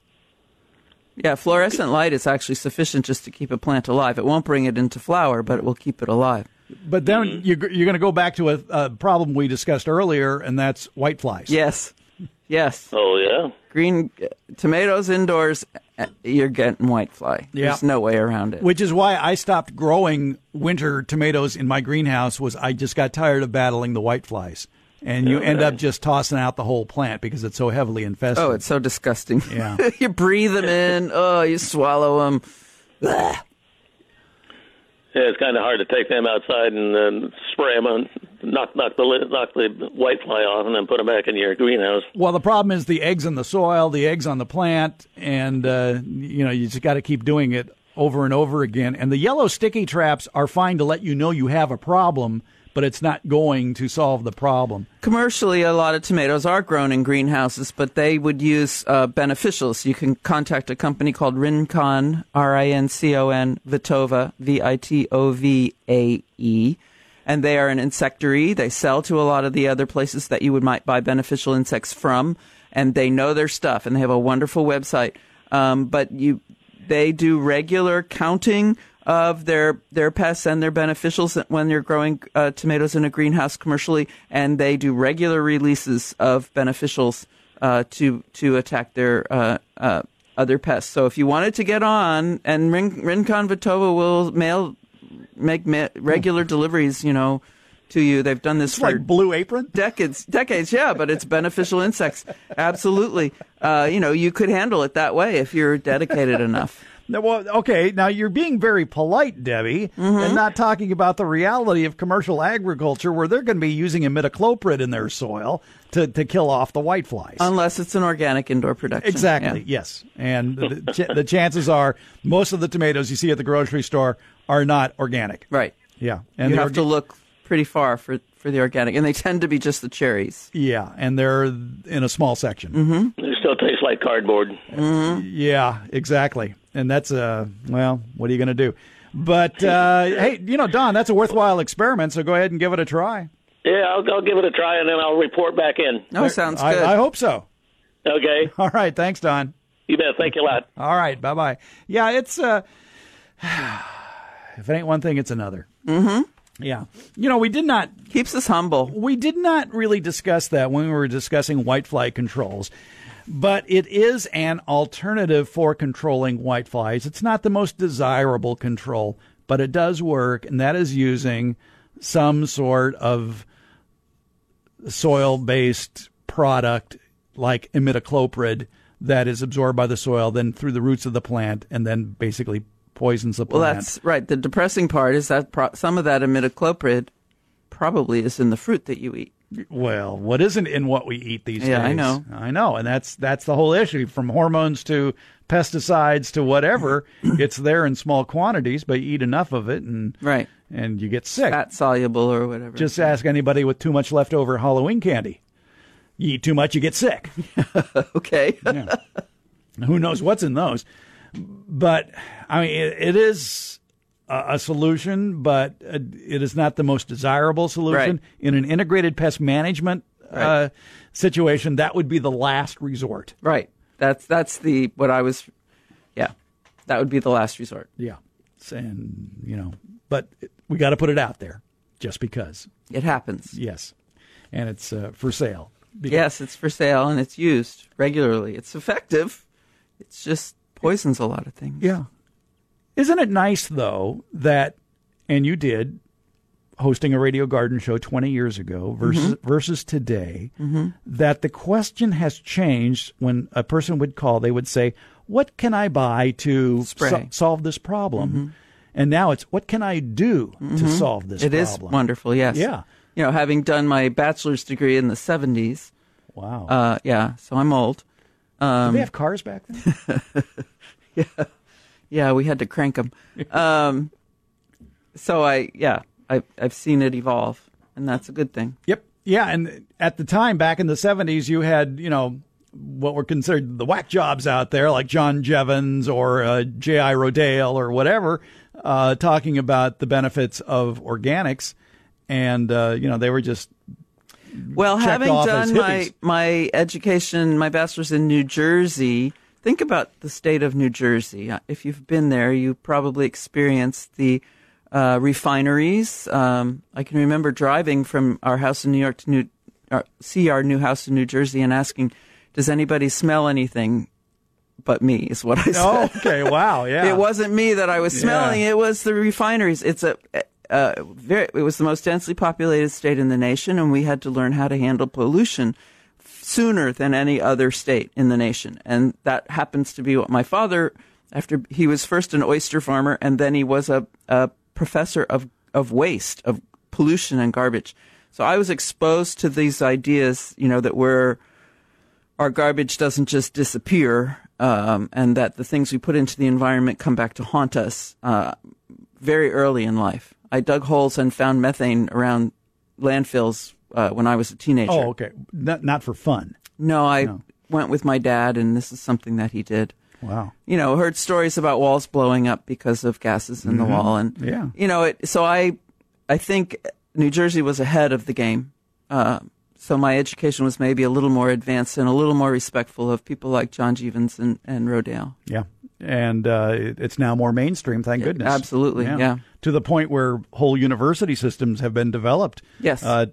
Yeah, fluorescent light is actually sufficient just to keep a plant alive. It won't bring it into flower, but it will keep it alive. But then you're, you're going to go back to a, a problem we discussed earlier, and that's whiteflies. Yes, yes. Oh yeah. Green uh, tomatoes indoors, uh, you're getting whitefly. Yeah. There's no way around it. Which is why I stopped growing winter tomatoes in my greenhouse was I just got tired of battling the whiteflies. And you end up just tossing out the whole plant because it's so heavily infested. Oh, it's so disgusting. Yeah. <laughs> you breathe them in. Oh, you swallow them. Yeah, it's kind of hard to take them outside and then spray them on, knock knock the knock the white fly off, and then put them back in your greenhouse. Well, the problem is the eggs in the soil, the eggs on the plant, and uh, you know you just got to keep doing it over and over again. And the yellow sticky traps are fine to let you know you have a problem, but it's not going to solve the problem. Commercially, a lot of tomatoes are grown in greenhouses, but they would use uh, beneficials. You can contact a company called Rincon, R I N C O N, Vitova, V I T O V A E. And they are an insectary. They sell to a lot of the other places that you would might buy beneficial insects from, and they know their stuff. And they have a wonderful website. Um, but you, they do regular counting of their their pests and their beneficials when you're growing uh, tomatoes in a greenhouse commercially, and they do regular releases of beneficials uh, to to attack their uh, uh, other pests. So if you wanted to get on, and Rin- Rincon Vitova will mail make ma- regular deliveries, you know, to you. They've done this It's for like Blue Apron. decades decades yeah but it's beneficial insects absolutely uh, you know you could handle it that way if you're dedicated enough No, Well, okay. Now you're being very polite, Debbie, Mm-hmm. and not talking about the reality of commercial agriculture, where they're going to be using imidacloprid in their soil to, to kill off the whiteflies. unless it's an organic indoor production Exactly. Yeah. Yes, and the, <laughs> ch- the chances are most of the tomatoes you see at the grocery store are not organic. right Yeah, and you they're have to look pretty far for for the organic and they tend to be just the cherries Yeah, and they're in a small section. Mm-hmm. It still tastes like cardboard. Yeah, exactly. And that's uh, well, what are you going to do? But uh, <laughs> hey, you know, Don, that's a worthwhile experiment. So go ahead and give it a try. Yeah, I'll, I'll give it a try, and then I'll report back in. oh sounds good I hope so. Okay, <laughs> All right, thanks, Don. you bet. Thank you a lot. All right, bye bye. Yeah, it's uh, <sighs> if it ain't one thing, it's another. Mm-hmm. Yeah, you know, we did not keeps us humble we did not really discuss that when we were discussing whitefly controls. But it is an alternative for controlling whiteflies. It's not the most desirable control, but it does work, and that is using some sort of soil based product like imidacloprid that is absorbed by the soil, then through the roots of the plant, and then basically poisons the plant. Well, that's right. The depressing part is that pro- some of that imidacloprid probably is in the fruit that you eat. Well, what isn't in what we eat these Yeah, days? I know. I know, and that's that's the whole issue. From hormones to pesticides to whatever, <clears throat> it's there in small quantities, but you eat enough of it, and Right. and you get sick. Fat soluble or whatever. Just ask anybody with too much leftover Halloween candy. You eat too much, you get sick. <laughs> okay. <laughs> Yeah. Who knows what's in those? But I mean, it, it is a, a solution, but uh, it is not the most desirable solution Right. in an integrated pest management uh, situation. That would be the last resort. right. That's that's the what I was. Yeah, that would be the last resort. Yeah, and you know, but we got to put it out there, just because. It happens. Yes, and it's uh, for sale. Yes, it's for sale and it's used regularly. It's effective. It's just poisons a lot of things. Yeah. Isn't it nice though that and you did hosting a radio garden show 20 years ago versus mm-hmm. versus today mm-hmm. that the question has changed when a person would call they would say what can I buy to so- solve this problem mm-hmm. and now it's what can I do to solve this problem? It is wonderful. Yes. Yeah. You know, having done my bachelor's degree in the seventies. wow Uh, yeah. So I'm old. Did they um, have cars back then <laughs> <laughs> Yeah, we had to crank them. <laughs> Um, so I, yeah, I, I've seen it evolve, and that's a good thing. Yep. Yeah, and at the time back in the 70s you had, you know, what were considered the whack jobs out there like John Jeavons or uh, J.I. Rodale or whatever uh, talking about the benefits of organics and uh, you know, they were just Well, having done my my education, my bachelor's in New Jersey. Think about the state of New Jersey. Uh, If you've been there, you probably experienced the uh, refineries. Um, I can remember driving from our house in New York to New, uh, see our new house in New Jersey and asking, "Does anybody smell anything?" But me is what I said. Oh, okay, wow, <laughs> yeah. It wasn't me that I was smelling. Yeah. It was the refineries. It's a, uh, very, it was the most densely populated state in the nation, and we had to learn how to handle pollution sooner than any other state in the nation. And that happens to be what my father, after he was first an oyster farmer, and then he was a, a professor of, of waste, of pollution and garbage. So I was exposed to these ideas, you know, that we're, our garbage doesn't just disappear, um, and that the things we put into the environment come back to haunt us uh, very early in life. I dug holes and found methane around landfills uh, when I was a teenager. Oh, okay. Not not for fun. No, I No. went with my dad, and this is something that he did. Wow. You know, heard stories about walls blowing up because of gases in the wall, and Mm-hmm. Yeah. you know, it, so I, I think New Jersey was ahead of the game. Uh, so my education was maybe a little more advanced and a little more respectful of people like John Jeavons and, and Rodale. Yeah. And uh, it's now more mainstream, thank goodness. absolutely, yeah. To the point where whole university systems have been developed. Yes. Uh,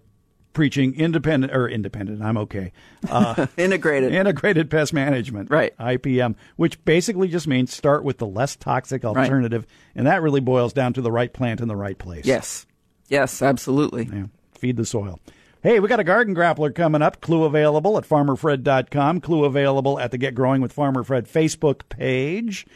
preaching independent or independent. I'm okay. Uh, <laughs> Integrated. integrated pest management. Right. IPM, which basically just means start with the less toxic alternative, and that really boils down to the right plant in the right place. yes. Yes, absolutely. Yeah. Feed the soil. Hey, we got a garden grappler coming up. Clue available at farmerfred.com. Clue available at the Get Growing with Farmer Fred Facebook page.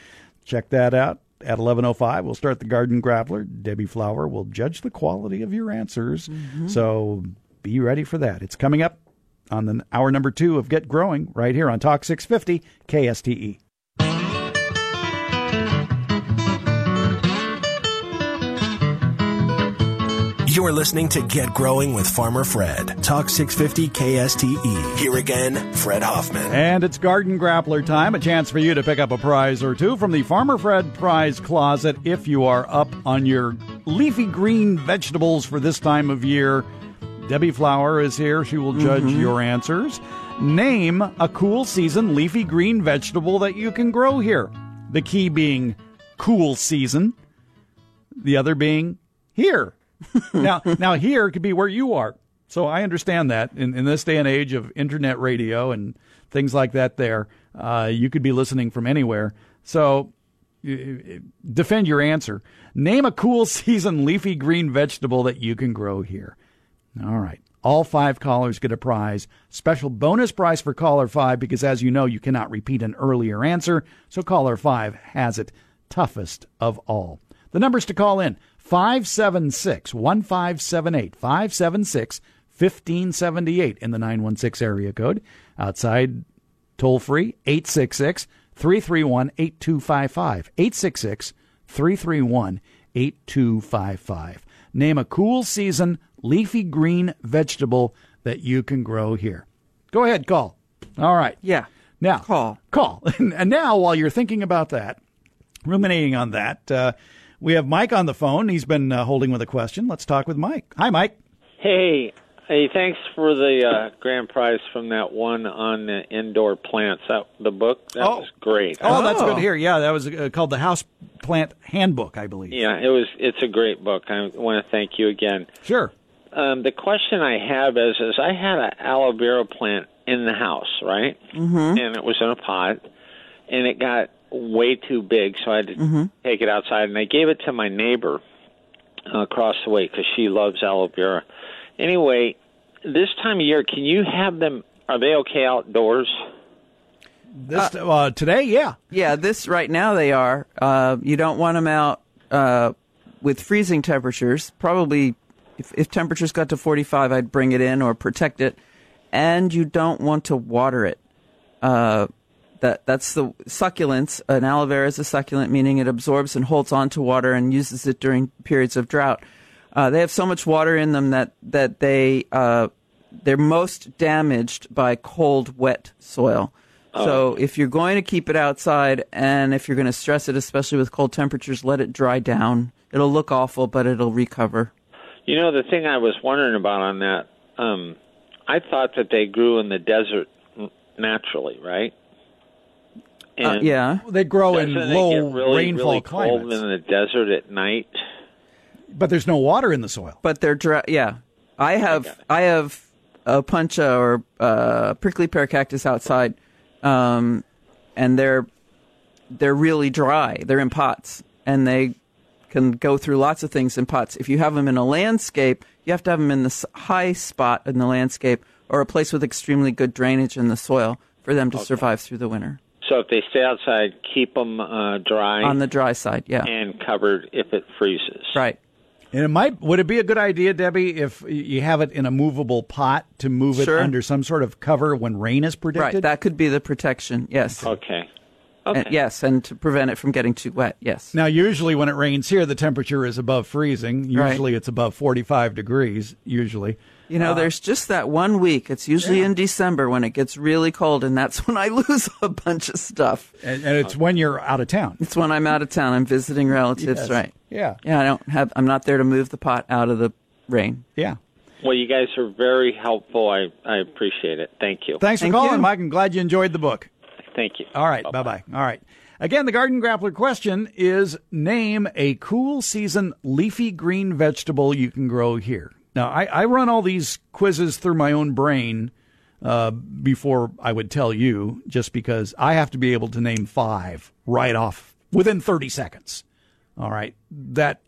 Check that out. At 11:05, we'll start the garden grappler. Debbie Flower will judge the quality of your answers. So be ready for that. It's coming up on the hour number two of Get Growing right here on Talk 650 KSTE. You're listening to Get Growing with Farmer Fred. Talk 650 KSTE. Here again, Fred Hoffman. And it's Garden Grappler time, a chance for you to pick up a prize or two from the Farmer Fred Prize Closet if you are up on your leafy green vegetables for this time of year. Debbie Flower is here. She will judge your answers. Name a cool season leafy green vegetable that you can grow here. The key being cool season, the other being here. <laughs> now, now here could be where you are. So I understand that in, in this day and age of internet radio and things like that, there, uh, you could be listening from anywhere. So defend your answer. Name a cool <laughs> season leafy green vegetable that you can grow here. All right. All five callers get a prize. Special bonus prize for caller five because, as you know, you cannot repeat an earlier answer. So caller five has it toughest of all. The numbers to call in 576 1578. 576 1578 in the 916 area code. Outside, toll free 866 331 8255. 866 331 8255. Name a cool season leafy green vegetable that you can grow here. Go ahead, call. All right. Yeah. Now, call. Call. <laughs> and now, while you're thinking about that, ruminating on that, uh, we have Mike on the phone. He's been uh, holding with a question. Let's talk with Mike. Hi, Mike. Hey, Hey, thanks for the uh, grand prize from that one on the indoor plants. That the book that oh. was great. Oh, that's good to hear. Yeah, that was uh, called the House Plant Handbook, I believe. Yeah, it was. It's a great book. I want to thank you again. Sure. Um, the question I have is: is I had an aloe vera plant in the house, right? Mm-hmm. And it was in a pot, and it got way too big, so I had to mm-hmm. take it outside, and I gave it to my neighbor uh, across the way because she loves aloe vera Anyway, this time of year, can you have them? Are they okay outdoors? This uh, uh, today, yeah, yeah. This right now they are. Uh, you don't want them out uh, with freezing temperatures. Probably, if, if temperatures got to forty-five, I'd bring it in or protect it. And you don't want to water it. Uh, that that's the succulents. An aloe vera is a succulent, meaning it absorbs and holds on to water and uses it during periods of drought. Uh, they have so much water in them that that they uh, they're most damaged by cold, wet soil. Oh. So if you're going to keep it outside, and if you're going to stress it, especially with cold temperatures, let it dry down. It'll look awful, but it'll recover. You know, the thing I was wondering about on that, um, I thought that they grew in the desert naturally, right? Uh, yeah, they grow in low really, rainfall really climates. Cold in the desert at night. But there's no water in the soil. But they're dry. Yeah, I have I have opuntia or uh, prickly pear cactus outside, um, and they're they're really dry. They're in pots, and they can go through lots of things in pots. If you have them in a landscape, you have to have them in the high spot in the landscape or a place with extremely good drainage in the soil for them to okay. survive through the winter. So if they stay outside, keep them uh, dry on the dry side, yeah, and covered if it freezes. Right. And it might would it be a good idea, Debbie, if you have it in a movable pot to move it sure. under some sort of cover when rain is predicted? Right, that could be the protection. Yes. Okay. Okay. And, yes, and to prevent it from getting too wet. Yes. Now, usually when it rains here, the temperature is above freezing. Usually, right. it's above forty-five degrees. Usually, you know, uh, there's just that one week. It's usually yeah. in December when it gets really cold, and that's <laughs> when I lose a bunch of stuff. And, and it's when you're out of town. It's when I'm out of town. I'm visiting relatives, yes. right? Yeah. Yeah, I don't have. I'm not there to move the pot out of the rain. Yeah. Well, you guys are very helpful. I, I appreciate it. Thank you. Thanks Thank for calling, you. Mike. I'm glad you enjoyed the book. Thank you. All right. Bye bye. All right. Again, the Garden Grappler question is name a cool season leafy green vegetable you can grow here. Now, I, I run all these quizzes through my own brain uh, before I would tell you, just because I have to be able to name five right off within 30 seconds. All right. That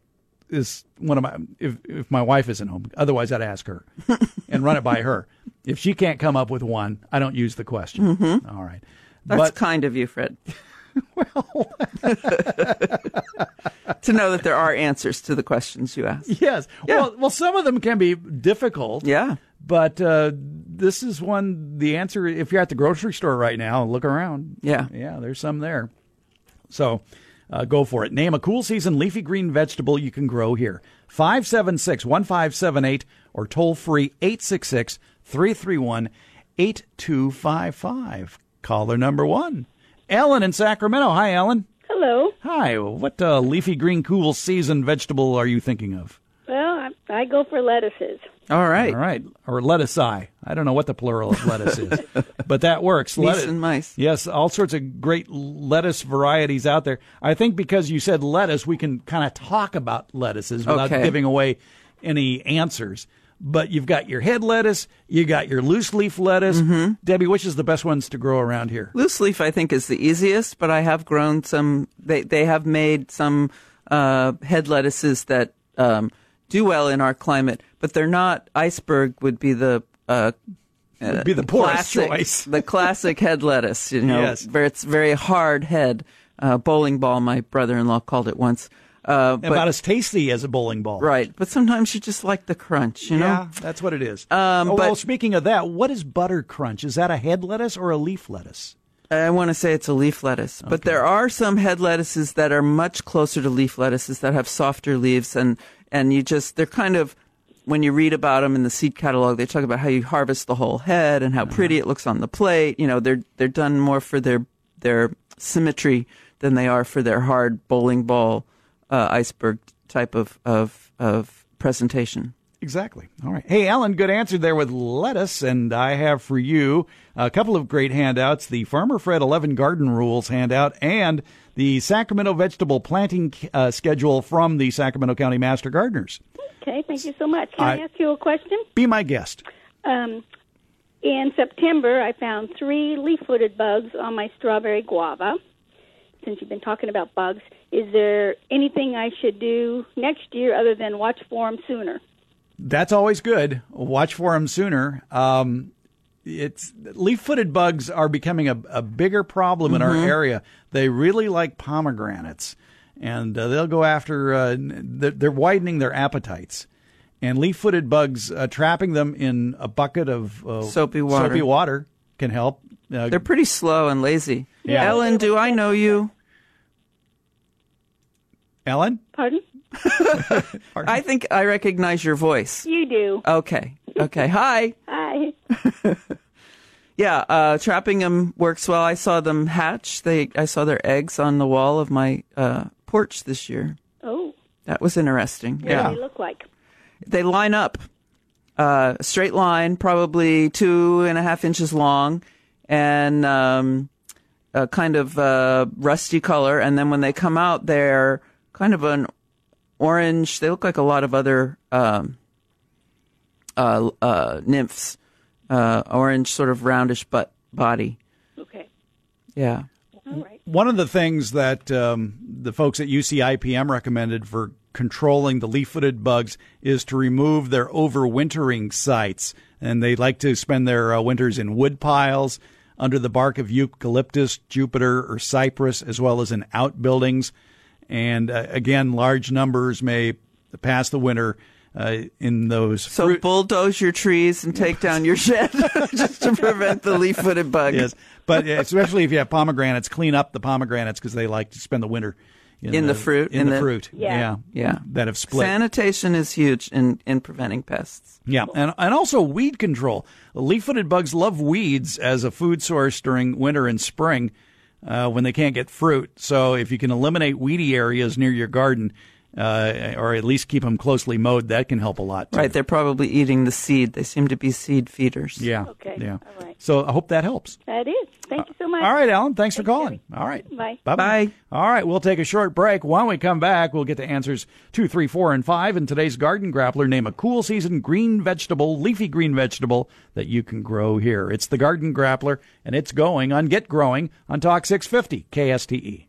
is one of my, if, if my wife isn't home, otherwise I'd ask her <laughs> and run it by her. If she can't come up with one, I don't use the question. Mm-hmm. All right. That's but, kind of you, Fred. <laughs> well, <laughs> to know that there are answers to the questions you ask. Yes. Yeah. Well, well, some of them can be difficult. Yeah. But uh, this is one. The answer, if you're at the grocery store right now, look around. Yeah. Yeah, there's some there. So uh, go for it. Name a cool season leafy green vegetable you can grow here. 576 1578 or toll free 866 331 8255. Caller number one. Ellen in Sacramento. Hi, Ellen. Hello. Hi. What uh, leafy green cool season vegetable are you thinking of? Well, I, I go for lettuces. All right. All right. Or lettuce I. I don't know what the plural of lettuce is, <laughs> but that works. Meese Lettuce- and mice. Yes, all sorts of great lettuce varieties out there. I think because you said lettuce, we can kind of talk about lettuces without Okay. giving away any answers. But you've got your head lettuce, you got your loose leaf lettuce. Mm-hmm. Debbie, which is the best ones to grow around here? Loose leaf, I think, is the easiest, but I have grown some. They they have made some uh, head lettuces that um, do well in our climate, but they're not. Iceberg would be the uh, Would be the poorest classic, choice. <laughs> the classic head lettuce. You know, Yes. where it's very hard head. Uh, bowling ball, my brother-in-law called it once. Uh, but, About as tasty as a bowling ball. right, but sometimes you just like the crunch. You know, Yeah, that's what it is. Um, oh, well, but- speaking of that, what is butter crunch? Is that a head lettuce or a leaf lettuce? I want to say it's a leaf lettuce, but there are some head lettuces that are much closer to leaf lettuces that have softer leaves, and and you just they're kind of when you read about them in the seed catalog, they talk about how you harvest the whole head and how pretty it looks on the plate. You know, they're they're done more for their their symmetry than they are for their hard bowling ball uh, iceberg type of of of presentation. Exactly. All right. Hey, Alan, good answer there with lettuce. And I have for you a couple of great handouts the Farmer Fred 11 Garden Rules handout and the Sacramento Vegetable Planting uh, Schedule from the Sacramento County Master Gardeners. Okay, thank you so much. Can I, I- ask you a question? Be my guest. Um, in September, I found three leaf-footed bugs on my strawberry guava. Since you've been talking about bugs, is there anything I should do next year other than watch for them sooner? That's always good. Watch for them sooner. Um, it's leaf-footed bugs are becoming a, a bigger problem in our area. They really like pomegranates, and uh, they'll go after. Uh, they're, they're widening their appetites, and leaf-footed bugs uh, trapping them in a bucket of uh, Soapy water. Soapy water can help. Uh, They're pretty slow and lazy. Yeah. Ellen, do I know you? Ellen, <laughs> Pardon? I think I recognize your voice. You do. Okay. Okay. <laughs> Hi. Hi. <laughs> Yeah, uh, trapping them works well. I saw them hatch. They, I saw their eggs on the wall of my uh, porch this year. Oh, That was interesting. what Yeah, do they look like? they line up, uh, a straight line, probably two and a half inches long, and um, a kind of uh, rusty color. And then when they come out, they're kind of an orange. They look like a lot of other um, uh, uh, nymphs. Uh, orange, sort of roundish butt body. Okay. Yeah. All right. One of the things that um, the folks at UCIPM recommended for controlling the leaf-footed bugs is to remove their overwintering sites, and they like to spend their uh, winters in wood piles, under the bark of eucalyptus, juniper, or cypress, as well as in outbuildings. And uh, again, large numbers may pass the winter uh, in those So fruit- bulldoze your trees and take down your shed <laughs> just to prevent the leaf-footed bug. Yes, but especially if you have pomegranates, clean up the pomegranates because they like to spend the winter In the fruit, In, in the, the- fruit, Yeah. Yeah. that have split. Sanitation is huge in, in preventing pests. yeah, and and also weed control. Leaf-footed bugs love weeds as a food source during winter and spring uh, when they can't get fruit. So if you can eliminate weedy areas near your garden, uh, or at least keep them closely mowed, that can help a lot. Too. Right, they're probably eating the seed. They seem to be seed feeders. Yeah. Okay. Yeah. All right. So I hope that helps. That is. Thank you so much. All right, Alan. Thanks for Thanks, calling. All right. Bye. Bye-bye. All right, we'll take a short break. When we come back, we'll get to answers two, three, four, and five. In today's Garden Grappler, name a cool season green vegetable, leafy green vegetable that you can grow here. It's the Garden Grappler, and it's going on Get Growing on Talk 650 KSTE.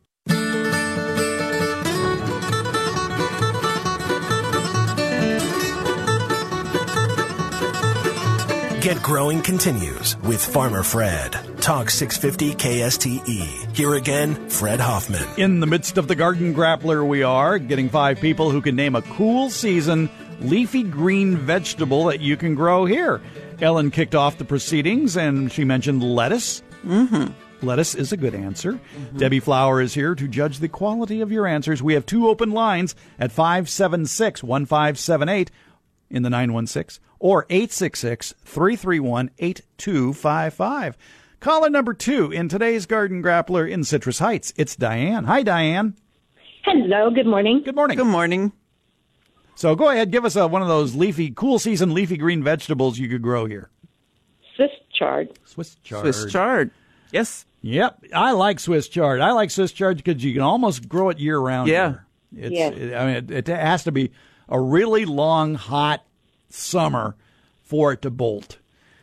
Get Growing continues with Farmer Fred. Talk 650 KSTE. Here again, Fred Hoffman. In the midst of the Garden Grappler, we are getting five people who can name a cool season leafy green vegetable that you can grow here. Ellen kicked off the proceedings and she mentioned lettuce. Mm-hmm. Lettuce is a good answer. Debbie Flower is here to judge the quality of your answers. We have two open lines at 576 1578 in the 916 or 866 331 8255. Caller number two in today's Garden Grappler in Citrus Heights. It's Diane. Hi, Diane. Hello, good morning. Good morning. Good morning. So go ahead, give us a, one of those leafy, cool season leafy green vegetables you could grow here. Swiss chard. Swiss chard. Swiss chard. Yes. Yep, I like Swiss chard. I like Swiss chard because you can almost grow it year round. Yeah. here. It's, Yes. it- I mean, it, it has to be a really long, hot summer for it to bolt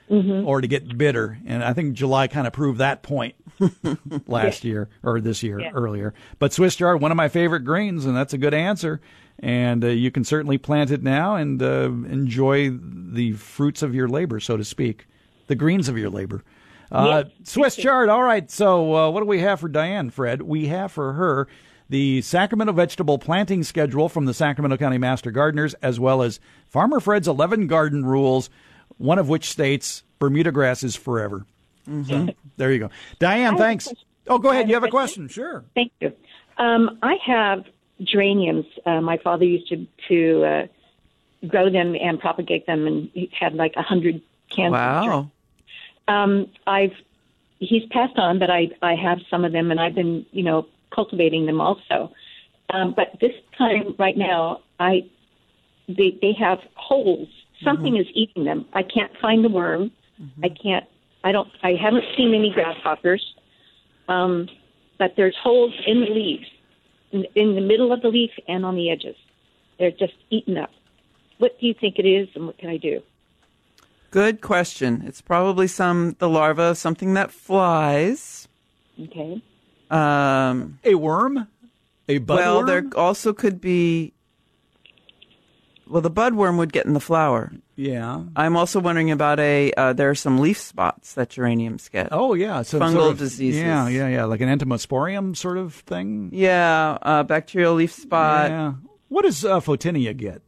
or to get bitter. And I think July kind of proved that point <laughs> last year or this year earlier. But Swiss chard, one of my favorite greens, and that's a good answer. And uh, you can certainly plant it now and uh, enjoy the fruits of your labor, so to speak, the greens of your labor. Uh, Swiss chard. All right. So, uh, what do we have for Diane, Fred? We have for her the Sacramento vegetable planting schedule from the Sacramento County Master Gardeners, as well as Farmer Fred's 11 garden rules, one of which states Bermuda grass is forever. So, there you go. Diane, thanks. Oh, go ahead. You have a question? Sure. Thank you. Um, I have geraniums. Uh, my father used to to uh, grow them and propagate them, and he had like a hundred cans. of Wow. Um, I've he's passed on, but I I have some of them, and I've been you know cultivating them also. Um, but this time right now, I they they have holes. Something is eating them. I can't find the worm. I can't. I don't. I haven't seen any grasshoppers. Um, but there's holes in the leaves, in, in the middle of the leaf and on the edges. They're just eaten up. What do you think it is, and what can I do? Good question. It's probably some the larva of something that flies. Okay. Um, A worm? A budworm? well, there also could be. Well, the budworm would get in the flower. Yeah. I'm also wondering about a. Uh, there are some leaf spots that geraniums get. Oh, yeah. So Fungal sort of- diseases. Yeah, yeah, yeah. Like an entomosporium sort of thing. Yeah, uh, bacterial leaf spot. yeah. What does uh, Photinia get?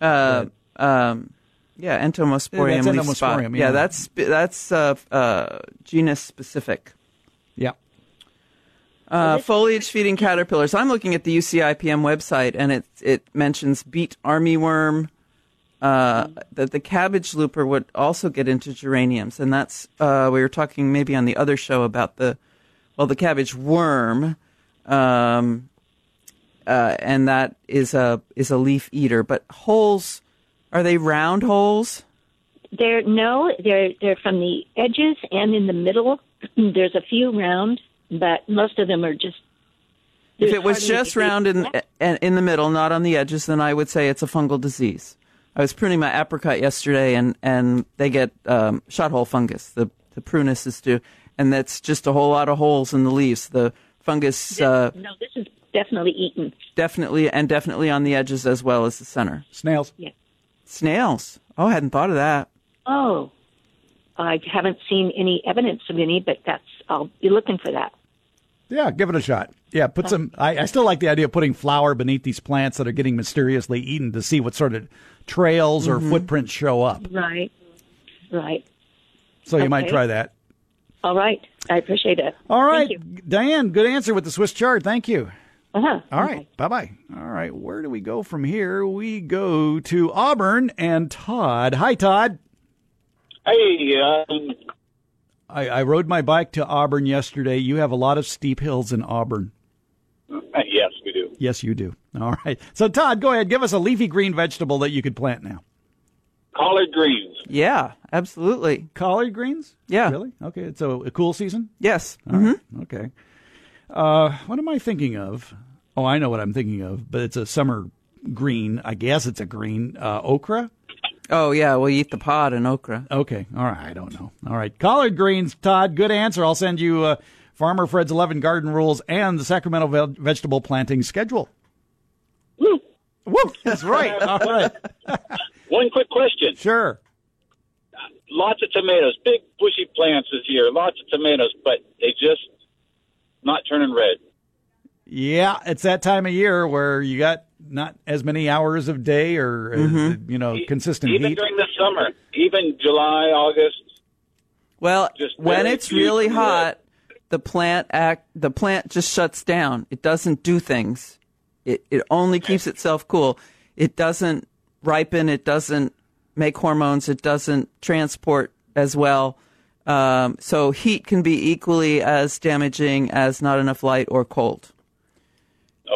Uh, um, yeah, entomosporium Yeah, leaf that's spot. Yeah, yeah. that's that's uh, uh, genus specific. Uh, foliage feeding caterpillars. I'm looking at the UCIPM website, and it it mentions beet armyworm. Uh, that the cabbage looper would also get into geraniums, and that's uh, we were talking maybe on the other show about the well the cabbage worm, um, uh, and that is a is a leaf eater. But holes are they round holes? They're no, they're they're from the edges and in the middle. <clears throat> There's a few round, but most of them are just. If it was just round in in in the middle, not on the edges, then I would say it's a fungal disease. I was pruning my apricot yesterday, and and they get um, shot hole fungus. The the prunus do, and that's just a whole lot of holes in the leaves. The fungus uh, no, this is definitely eaten. definitely and definitely on the edges as well as the center. Snails. Yeah. Snails. Oh, I hadn't thought of that. Oh, I haven't seen any evidence of any, but that's I'll be looking for that. Yeah, give it a shot. Yeah, put some. I, I still like the idea of putting flour beneath these plants that are getting mysteriously eaten to see what sort of trails or footprints show up. Right, right. So you might try that. All right, I appreciate it. All right, Thank you. Diane, good answer with the Swiss chard. Thank you. Uh-huh. All right, bye bye. All right, where do we go from here? We go to Auburn and Todd. Hi, Todd. Hey, um, I, I rode my bike to Auburn yesterday. You have a lot of steep hills in Auburn. <laughs> yes, we do. Yes, you do. All right. So, Todd, go ahead. Give us a leafy green vegetable that you could plant now. Collard greens. Yeah, absolutely. Collard greens? Yeah. Really? Okay. It's a, a cool season? Yes. All right. Okay. Uh, what am I thinking of? Oh, I know what I'm thinking of, but it's a summer green. I guess it's a green. Uh, okra? Oh yeah, we'll eat the pod and okra. Okay. All right. I don't know. All right. Collard greens, Todd. Good answer. I'll send you uh, Farmer Fred's 11 garden rules and the Sacramento ve- vegetable planting schedule. Woo. Woo! That's right. <laughs> All right. <laughs> One quick question. Sure. Lots of tomatoes, big bushy plants this year. Lots of tomatoes, but they just not turning red. Yeah, it's that time of year where you got not as many hours of day or uh, you know consistent Even heat. during the summer, even July, August. Well, Just when it's really from hot, the plant act the plant just shuts down. It doesn't do things. It it only keeps itself cool. It doesn't ripen. It doesn't make hormones. It doesn't transport as well. Um, so heat can be equally as damaging as not enough light or cold.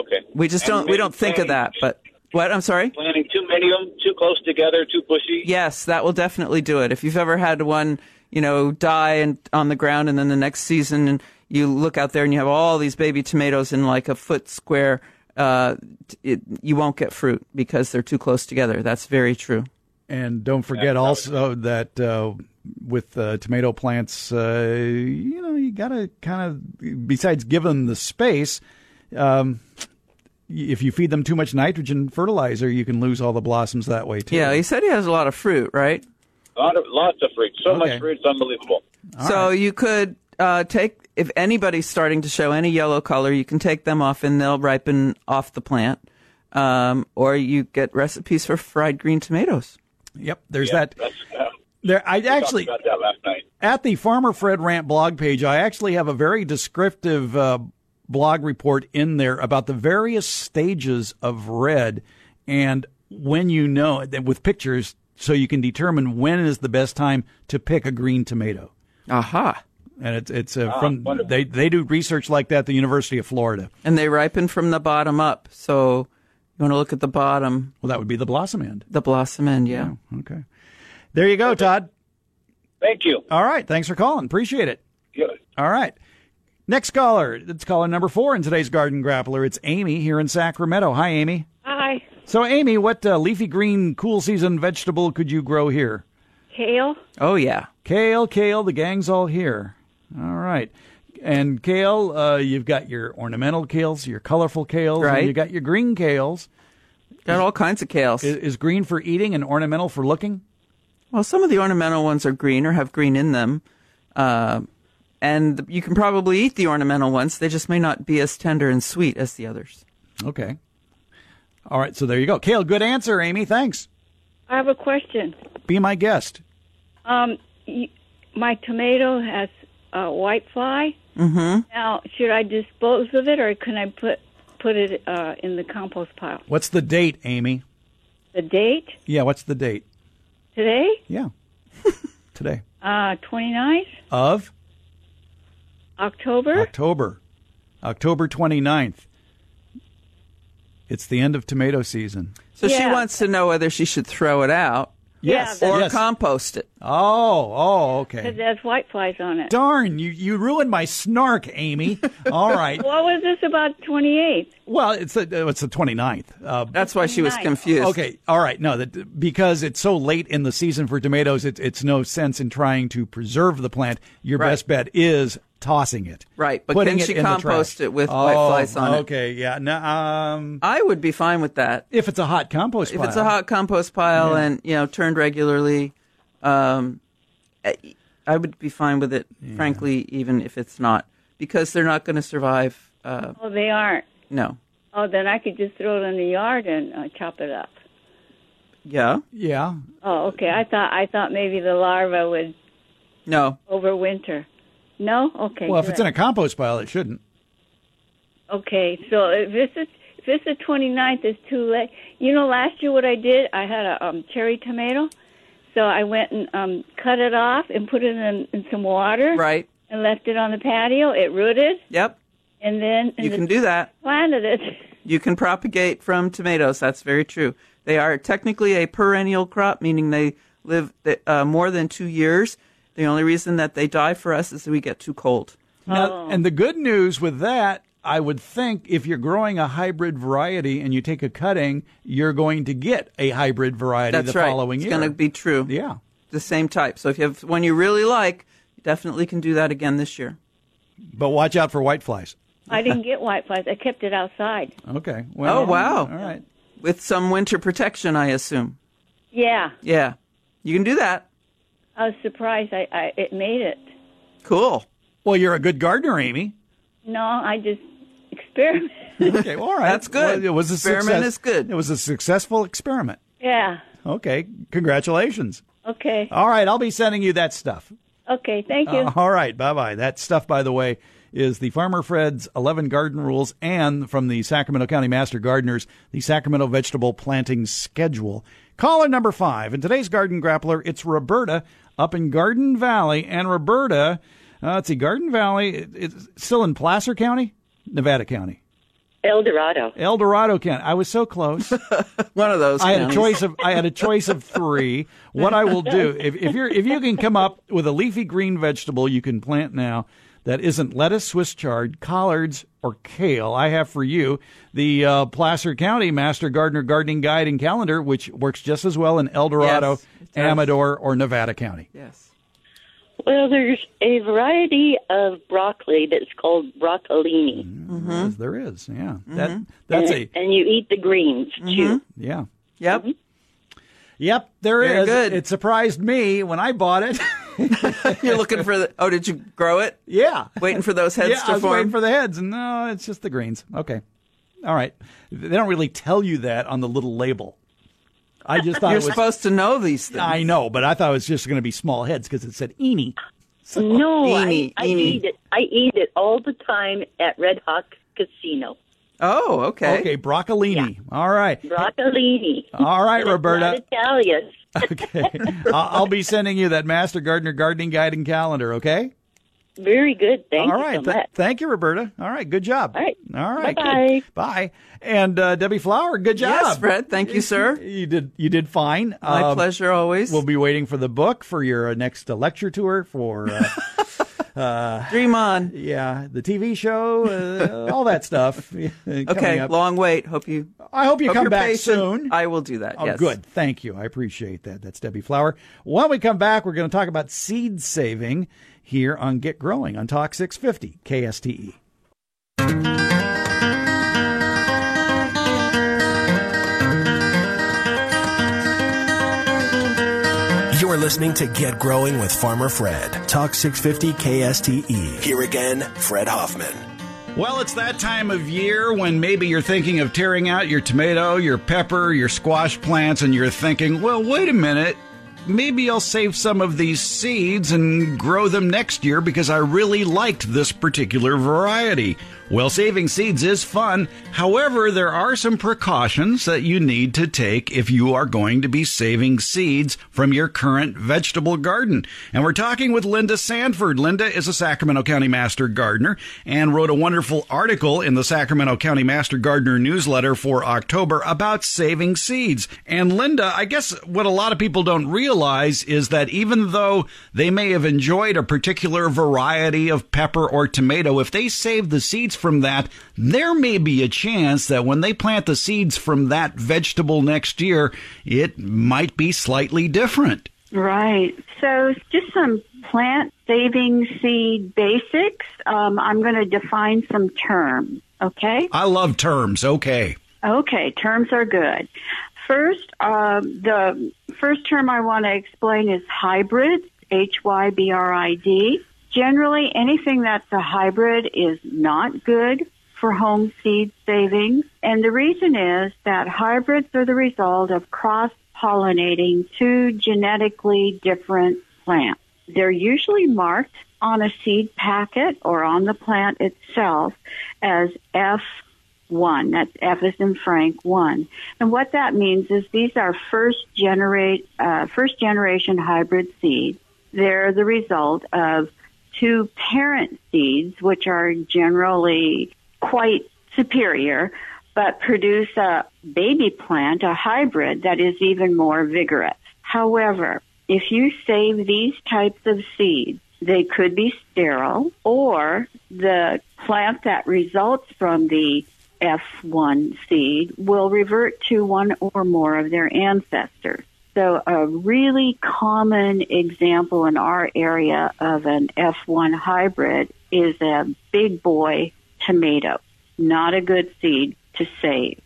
Okay. We just And don't we don't think of that. But what? I'm sorry. Planting too many of them, too close together, too bushy. Yes, that will definitely do it. If you've ever had one, you know, die and on the ground, and then the next season, and you look out there and you have all these baby tomatoes in like a foot square, uh, it, you won't get fruit because they're too close together. That's very true. And don't forget also that uh, with uh, tomato plants, uh, you know, you got to kind of, besides give them the space, um, if you feed them too much nitrogen fertilizer, you can lose all the blossoms that way too. Yeah, he said he has a lot of fruit, right? Lot of, lots of fruit. So Okay. much fruit, it's unbelievable. so you could uh, take if anybody's starting to show any yellow color, you can take them off and they'll ripen off the plant. Um, or you get recipes for fried green tomatoes. Yep. There's Yeah, that. Uh, There, I we actually about that last night. at the Farmer Fred Rant blog page, I actually have a very descriptive uh, blog report in there about the various stages of red and when you know with pictures, so you can determine when is the best time to pick a green tomato. Aha. And it's it's uh, from they they do research like that at the University of Florida. And they ripen from the bottom up. So you want to look at the bottom, Well, that would be the blossom end. the blossom end, yeah. Okay, there you go, Todd. Thank you. All right, thanks for calling. Appreciate it. Good. All right. Next caller. It's caller number four in today's Garden Grappler. It's Amy here in Sacramento. Hi, Amy. Hi, So, Amy, what uh, leafy green cool season vegetable could you grow here? kale. Oh, yeah. Kale, kale, the gang's all here. All right. And kale, uh, you've got your ornamental kales, your colorful kales, Right. and you got your green kales. Got all kinds of kales. Is, is green for eating and ornamental for looking? Well, some of the ornamental ones are green or have green in them. Uh, and you can probably eat the ornamental ones. They just may not be as tender and sweet as the others. Okay. All right, so there you go. Kale, good answer, Amy. Thanks. I have a question. Be my guest. Um, y- my tomato has uh, white fly. Mm-hmm. Now, should I dispose of it, or can I put put it uh, in the compost pile? What's the date, Amy? The date Yeah, what's the date? today, Yeah. <laughs> Today. uh, 29th Of October. October. October 29th. It's the end of tomato season. So she wants to know whether she should throw it out Yes. Yeah, or yes. compost it. Oh, oh, okay. it has white flies on it. Darn, you, you ruined my snark, Amy. All right. <laughs> What was this about 28th? Well, it's the, it's the 29th. Uh, That's why she was confused. Okay, all right. No, that because it's so late in the season for tomatoes, it, it's no sense in trying to preserve the plant. Your Right. best bet is tossing it. Right, but Putting can she in compost it with white Oh, flies on it? Okay, yeah. No, um, I would be fine with that. if it's a hot compost If pile. it's a hot compost pile and, you know, turned regularly, um, I- I would be fine with it, frankly, even if it's not, because they're not going to survive. Uh, Oh, they aren't. no. Oh, then I could just throw it in the yard and uh, chop it up. Yeah. yeah. Oh, okay. I thought I thought maybe the larva would No. overwinter. No. Okay. Well, if it's in a compost pile, it shouldn't. Okay, so if this is if this is the 29th, it's too late. You know, last year what I did, I had a um, cherry tomato, so I went and um, cut it off and put it in, in some water Right. and left it on the patio. It rooted, Yep. and then and You the- can do that. planted it. You can propagate from tomatoes. That's very true. They are technically a perennial crop, meaning they live uh, more than two years. The only reason that they die for us is that we get too cold. Now, oh. and the good news with that, I would think if you're growing a hybrid variety and you take a cutting, you're going to get a hybrid variety That's the right. following it's year. It's going to be true. Yeah. The same type. So if you have one you really like, you definitely can do that again this year. But watch out for whiteflies. I didn't <laughs> get white flies. I kept it outside. Okay. Oh, well, Oh, wow. All right. With some winter protection, I assume. Yeah, Yeah. You can do that. I was surprised. I, I it made it. Cool. Well, you're a good gardener, Amy. No, I just experiment. Okay, well, all right. That's good. Well, it was a Experiment success. is good. It was a successful experiment. yeah. Okay, congratulations. Okay. All right, I'll be sending you that stuff. Okay. Thank you. Uh, all right, bye bye. That stuff, by the way, is the Farmer Fred's 11 Garden Rules and from the Sacramento County Master Gardeners, the Sacramento Vegetable Planting Schedule. Caller number five. In today's Garden Grappler, it's Roberta up in Garden Valley. And Roberta, uh, let's see, Garden Valley, it- it's still in Placer County? Nevada County. El Dorado. El Dorado County. I was so close. <laughs> One of those. I had a choice of I had a choice of three. What I will do if, if you're if you can come up with a leafy green vegetable you can plant now that isn't lettuce, Swiss chard, collards, or kale, I have for you the uh, Placer County Master Gardener Gardening Guide and Calendar, which works just as well in El Dorado, Yes. Amador, or Nevada County. Yes. Well, there's a variety of broccoli that's called broccolini, mm-hmm. Yes, there is. Yeah, that mm-hmm. that's and, a and you eat the greens too. Mm-hmm. yeah. Yep. Yep, there is. Very good. It surprised me when I bought it. <laughs> You're looking for the. Oh, did you grow it? yeah, Waiting for those heads yeah. to I was form. waiting for the heads, no, uh, it's just the greens. Okay, all right. They don't really tell you that on the little label. I just thought You're it was. supposed to know these things. I know, but I thought it was just going to be small heads because it said Eenie. No, Eeny, I, I eat it. I eat it all the time at Red Hawk Casino. Oh, okay. Okay, broccolini. All right, Broccolini. all right, <laughs> Roberta. Italian. <laughs> Okay, I'll I'll be sending you that Master Gardener Gardening Guide and Calendar. Okay. Very good. Thank All you right. so th- thank you, Roberta. All right. Good job. All right. All right. Bye-bye. Bye. And uh, Debbie Flower, good job. Yes, Fred. Thank you, sir. <laughs> You did. You did fine. My Um, pleasure always. We'll be waiting for the book for your uh, next uh, lecture tour for uh, Dream on. yeah the TV show, uh, all that stuff. <laughs> uh, Okay, up. long wait. Hope you. I hope you hope come back patient. soon. I will do that. Oh, yes. good. Thank you. I appreciate that. That's Debbie Flower. When we come back, we're going to talk about seed saving here on Get Growing on Talk 650 KSTE. Listening to Get Growing with Farmer Fred. Talk 650 KSTE. Here again, Fred Hoffman. Well, it's that time of year when maybe you're thinking of tearing out your tomato, your pepper, your squash plants, and you're thinking, well, wait a minute. Maybe I'll save some of these seeds and grow them next year because I really liked this particular variety. Well, saving seeds is fun. However, there are some precautions that you need to take if you are going to be saving seeds from your current vegetable garden. And we're talking with Linda Sanford. Linda is a Sacramento County Master Gardener and wrote a wonderful article in the Sacramento County Master Gardener newsletter for October about saving seeds. And Linda, I guess what a lot of people don't realize is that even though they may have enjoyed a particular variety of pepper or tomato, if they save the seeds from that, there may be a chance that when they plant the seeds from that vegetable next year, it might be slightly different. Right. So, just some plant saving seed basics. Um, I'm going to define some terms. Okay. I love terms. Okay. Okay. Terms are good. First, um, the first term I want to explain is hybrid. H Y B R I D. Generally, anything that's a hybrid is not good for home seed savings. And the reason is that hybrids are the result of cross pollinating two genetically different plants. They're usually marked on a seed packet or on the plant itself as F1. That's F is in Frank 1. And what that means is these are first generate, uh, first generation hybrid seeds. They're the result of two parent seeds, which are generally quite superior, but produce a baby plant, a hybrid that is even more vigorous. However, if you save these types of seeds, they could be sterile or the plant that results from the F1 seed will revert to one or more of their ancestors. So a really common example in our area of an F1 hybrid is a big boy tomato. Not a good seed to save.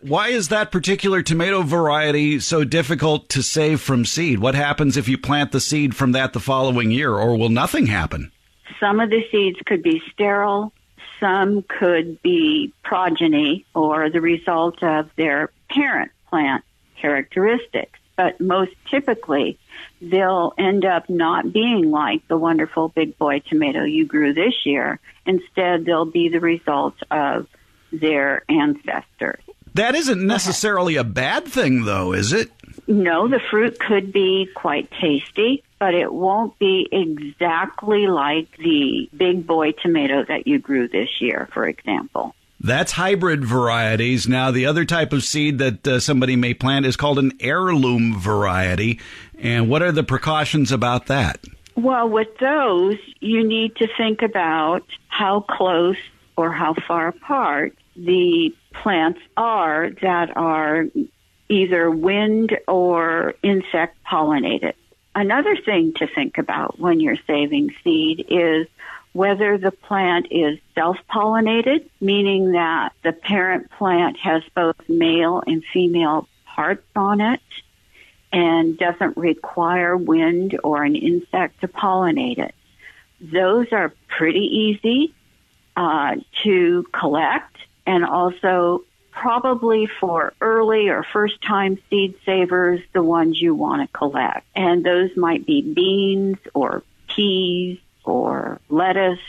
Why is that particular tomato variety so difficult to save from seed? What happens if you plant the seed from that the following year, or will nothing happen? Some of the seeds could be sterile. Some could be progeny or the result of their parent plant characteristics. But most typically, they'll end up not being like the wonderful big boy tomato you grew this year. Instead, they'll be the result of their ancestors. That isn't necessarily a bad thing, though, is it? No, the fruit could be quite tasty, but it won't be exactly like the big boy tomato that you grew this year, for example. That's hybrid varieties. Now, the other type of seed that uh, somebody may plant is called an heirloom variety. And what are the precautions about that? Well, with those, you need to think about how close or how far apart the plants are that are either wind or insect pollinated. Another thing to think about when you're saving seed is whether the plant is self-pollinated, meaning that the parent plant has both male and female parts on it and doesn't require wind or an insect to pollinate it. Those are pretty easy uh, to collect and also probably for early or first time seed savers, the ones you want to collect. And those might be beans or peas or lettuce,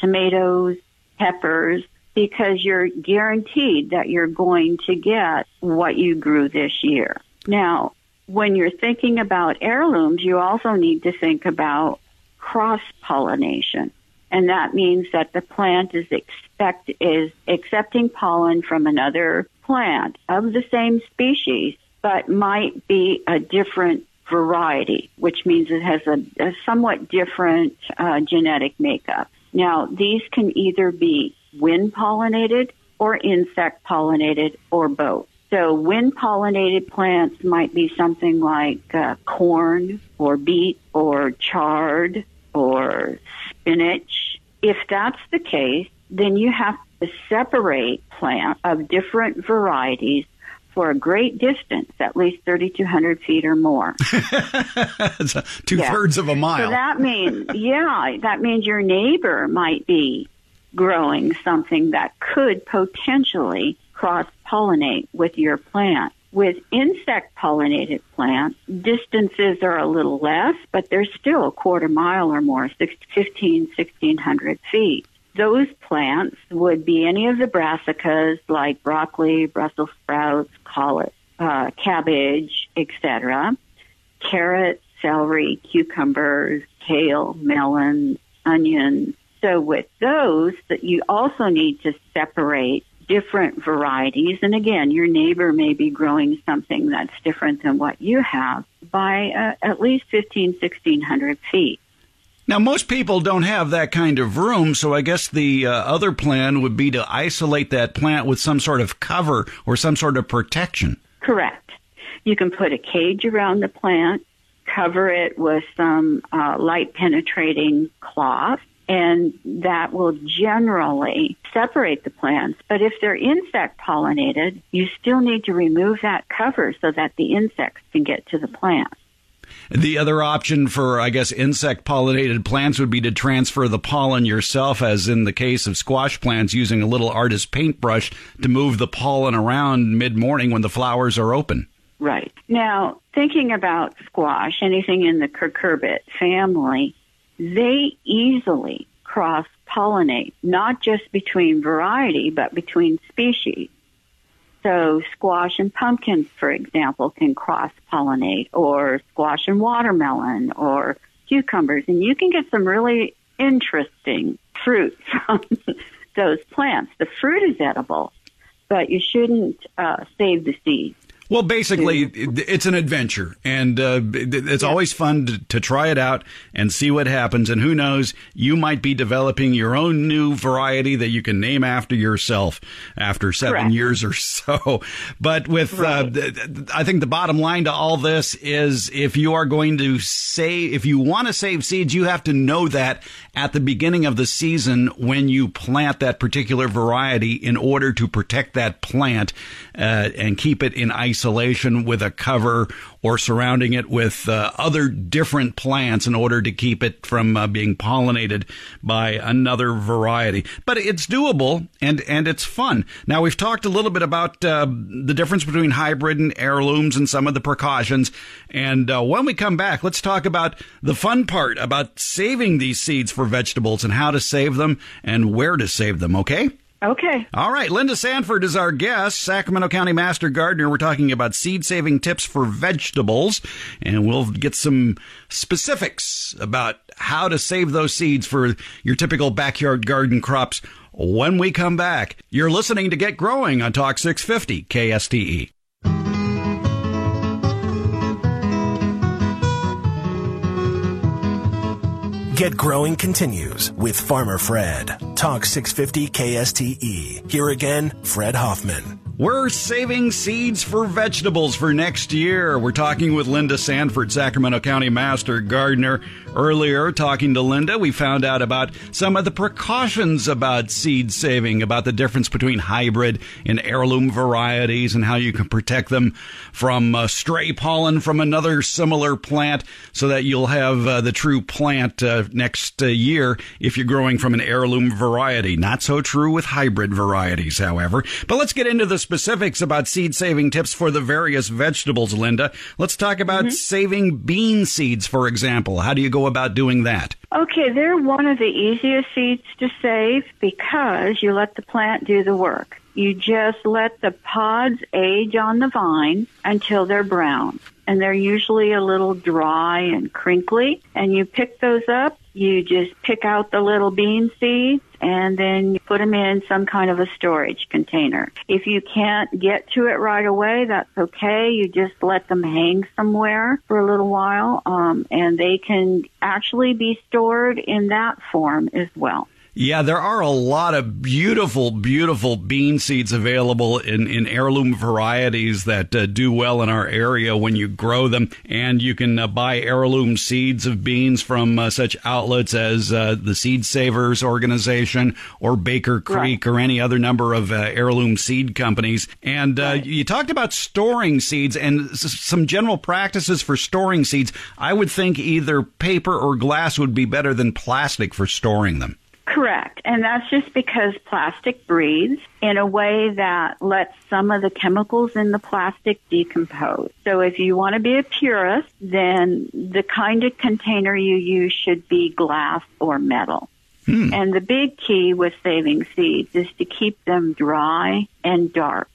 tomatoes, peppers, because you're guaranteed that you're going to get what you grew this year. Now, when you're thinking about heirlooms, you also need to think about cross pollination. And that means that the plant is expect is accepting pollen from another plant of the same species, but might be a different variety, which means it has a, a somewhat different uh, genetic makeup. Now, these can either be wind pollinated or insect pollinated or both. So wind pollinated plants might be something like uh, corn or beet or chard or spinach. If that's the case, then you have to separate plants of different varieties for a great distance, at least 3,200 feet or more. <laughs> Two yeah. thirds of a mile. So that means, yeah, that means your neighbor might be growing something that could potentially cross pollinate with your plant. With insect pollinated plants, distances are a little less, but they're still a quarter mile or more, 15, 1600 feet. Those plants would be any of the brassicas like broccoli, Brussels sprouts, collet, uh, cabbage, etc., carrots, celery, cucumbers, kale, melon, onions. So with those, that you also need to separate different varieties. And again, your neighbor may be growing something that's different than what you have by uh, at least 15, 1600 feet. Now, most people don't have that kind of room, so I guess the uh, other plan would be to isolate that plant with some sort of cover or some sort of protection. Correct. You can put a cage around the plant, cover it with some uh, light penetrating cloth, and that will generally separate the plants. But if they're insect pollinated, you still need to remove that cover so that the insects can get to the plant. The other option for, I guess, insect pollinated plants would be to transfer the pollen yourself, as in the case of squash plants, using a little artist paintbrush to move the pollen around mid morning when the flowers are open. Right. Now, thinking about squash, anything in the cucurbit family, they easily cross pollinate, not just between variety, but between species. So squash and pumpkins, for example, can cross pollinate or squash and watermelon or cucumbers. And you can get some really interesting fruit <laughs> from those plants. The fruit is edible, but you shouldn't uh, save the seeds. Well, basically, it's an adventure, and uh, it's yeah. always fun to, to, try it out and see what happens. And who knows, you might be developing your own new variety that you can name after yourself after seven Correct. years or <laughs> so. But with, uh, right. uh, I think the bottom line to all this is if you are going to save, if you want to save seeds, you have to know that at the beginning of the season when you plant that particular variety in order to protect that plant uh, and keep it in ice isolation with a cover or surrounding it with uh, other different plants in order to keep it from uh, being pollinated by another variety. But it's doable and, and it's fun. Now we've talked a little bit about uh, the difference between hybrid and heirlooms and some of the precautions. And uh, when we come back, let's talk about the fun part about saving these seeds for vegetables and how to save them and where to save them. Okay? Okay. All right. Linda Sanford is our guest, Sacramento County Master Gardener. We're talking about seed saving tips for vegetables, and we'll get some specifics about how to save those seeds for your typical backyard garden crops when we come back. You're listening to Get Growing on Talk 650 KSTE. Get Growing continues with Farmer Fred. Talk 650 KSTE. Here again, Fred Hoffman. We're saving seeds for vegetables for next year. We're talking with Linda Sanford, Sacramento County Master Gardener. Earlier, talking to Linda, we found out about some of the precautions about seed saving, about the difference between hybrid and heirloom varieties and how you can protect them from uh, stray pollen from another similar plant so that you'll have uh, the true plant uh, next uh, year if you're growing from an heirloom variety. Not so true with hybrid varieties, however. But let's get into the specifics about seed saving tips for the various vegetables, Linda. Let's talk about mm-hmm. saving bean seeds, for example. How do you go about doing that? Okay, they're one of the easiest seeds to save because you let the plant do the work. You just let the pods age on the vine until they're brown. And they're usually a little dry and crinkly. And you pick those up you just pick out the little bean seeds and then you put them in some kind of a storage container. If you can't get to it right away, that's okay. You just let them hang somewhere for a little while, um, and they can actually be stored in that form as well. Yeah, there are a lot of beautiful, beautiful bean seeds available in, in heirloom varieties that uh, do well in our area when you grow them. And you can uh, buy heirloom seeds of beans from uh, such outlets as uh, the Seed Savers organization or Baker Creek right. or any other number of uh, heirloom seed companies. And uh, right. you talked about storing seeds and s- some general practices for storing seeds. I would think either paper or glass would be better than plastic for storing them. Correct. And that's just because plastic breathes in a way that lets some of the chemicals in the plastic decompose. So if you want to be a purist, then the kind of container you use should be glass or metal. Hmm. And the big key with saving seeds is to keep them dry and dark.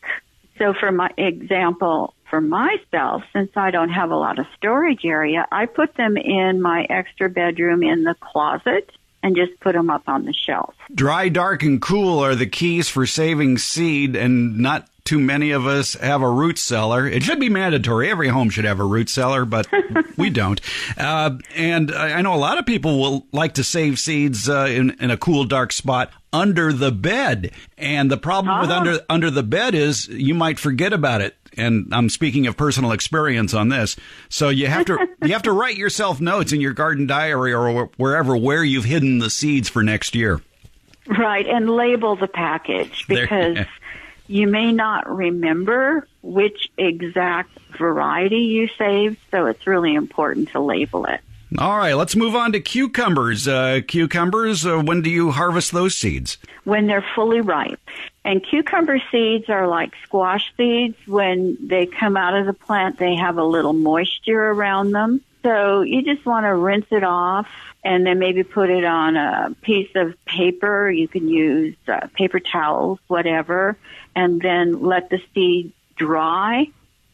So for my example, for myself, since I don't have a lot of storage area, I put them in my extra bedroom in the closet and just put them up on the shelf. Dry, dark, and cool are the keys for saving seed, and not too many of us have a root cellar. It should be mandatory. Every home should have a root cellar, but <laughs> we don't. Uh, and I know a lot of people will like to save seeds uh, in, in a cool, dark spot under the bed. And the problem with ah. under under the bed is you might forget about it and I'm speaking of personal experience on this. So you have to <laughs> you have to write yourself notes in your garden diary or wherever where you've hidden the seeds for next year. Right, and label the package because there, you may not remember which exact variety you saved, so it's really important to label it. All right, let's move on to cucumbers. Uh, cucumbers, uh, when do you harvest those seeds? When they're fully ripe. And cucumber seeds are like squash seeds. When they come out of the plant, they have a little moisture around them. So you just want to rinse it off and then maybe put it on a piece of paper. You can use uh, paper towels, whatever, and then let the seed dry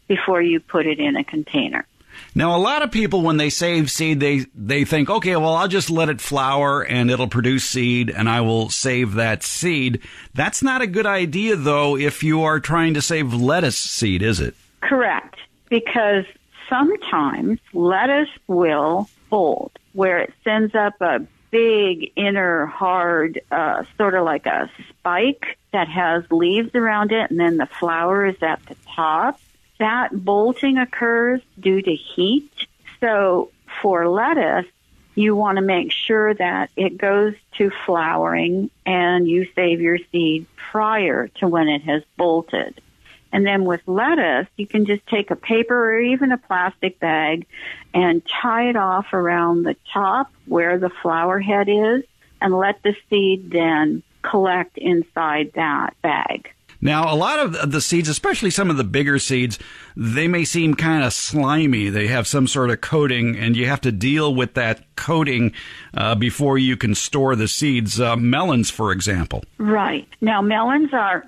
before you put it in a container. Now, a lot of people, when they save seed, they, they think, okay, well, I'll just let it flower and it'll produce seed and I will save that seed. That's not a good idea, though, if you are trying to save lettuce seed, is it? Correct. Because sometimes lettuce will fold where it sends up a big inner hard, uh, sort of like a spike that has leaves around it and then the flower is at the top that bolting occurs due to heat. So for lettuce, you want to make sure that it goes to flowering and you save your seed prior to when it has bolted. And then with lettuce, you can just take a paper or even a plastic bag and tie it off around the top where the flower head is and let the seed then collect inside that bag. Now, a lot of the seeds, especially some of the bigger seeds, they may seem kind of slimy. They have some sort of coating, and you have to deal with that coating uh, before you can store the seeds. Uh, melons, for example. Right. Now, melons are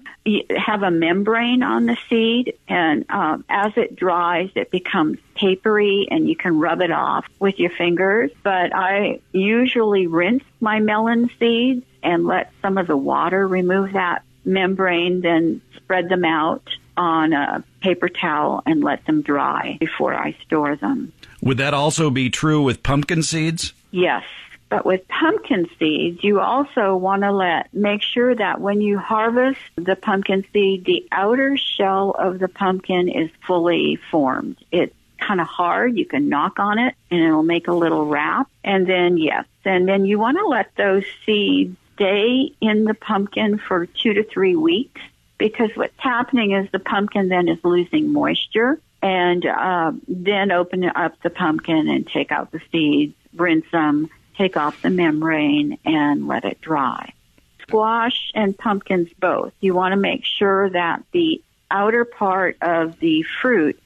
have a membrane on the seed, and um, as it dries, it becomes papery, and you can rub it off with your fingers. But I usually rinse my melon seeds and let some of the water remove that membrane, then spread them out on a paper towel and let them dry before I store them. Would that also be true with pumpkin seeds? Yes. But with pumpkin seeds, you also want to let make sure that when you harvest the pumpkin seed, the outer shell of the pumpkin is fully formed. It's kind of hard. You can knock on it and it'll make a little wrap. And then yes, and then you want to let those seeds stay in the pumpkin for two to three weeks because what's happening is the pumpkin then is losing moisture and uh, then open up the pumpkin and take out the seeds, rinse them, take off the membrane, and let it dry. Squash and pumpkins both. You want to make sure that the outer part of the fruit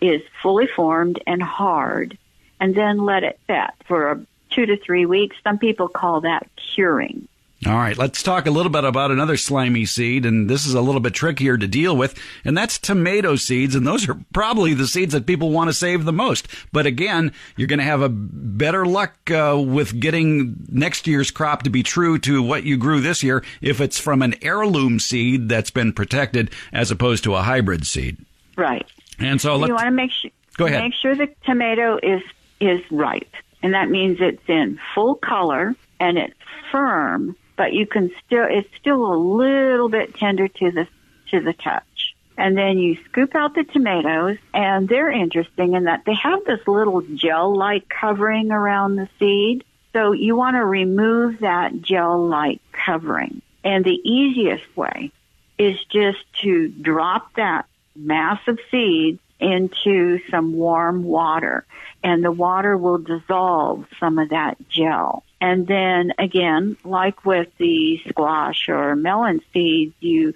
is fully formed and hard, and then let it set for two to three weeks. Some people call that curing. All right, let's talk a little bit about another slimy seed, and this is a little bit trickier to deal with, and that's tomato seeds, and those are probably the seeds that people want to save the most. But again, you're going to have a better luck uh, with getting next year's crop to be true to what you grew this year if it's from an heirloom seed that's been protected as opposed to a hybrid seed. Right. And so you want to make sure Go ahead. make sure the tomato is is ripe, and that means it's in full color and it's firm but you can still it's still a little bit tender to the to the touch. And then you scoop out the tomatoes, and they're interesting in that they have this little gel-like covering around the seed. So you want to remove that gel-like covering. And the easiest way is just to drop that mass of seeds into some warm water and the water will dissolve some of that gel. And then again, like with the squash or melon seeds, you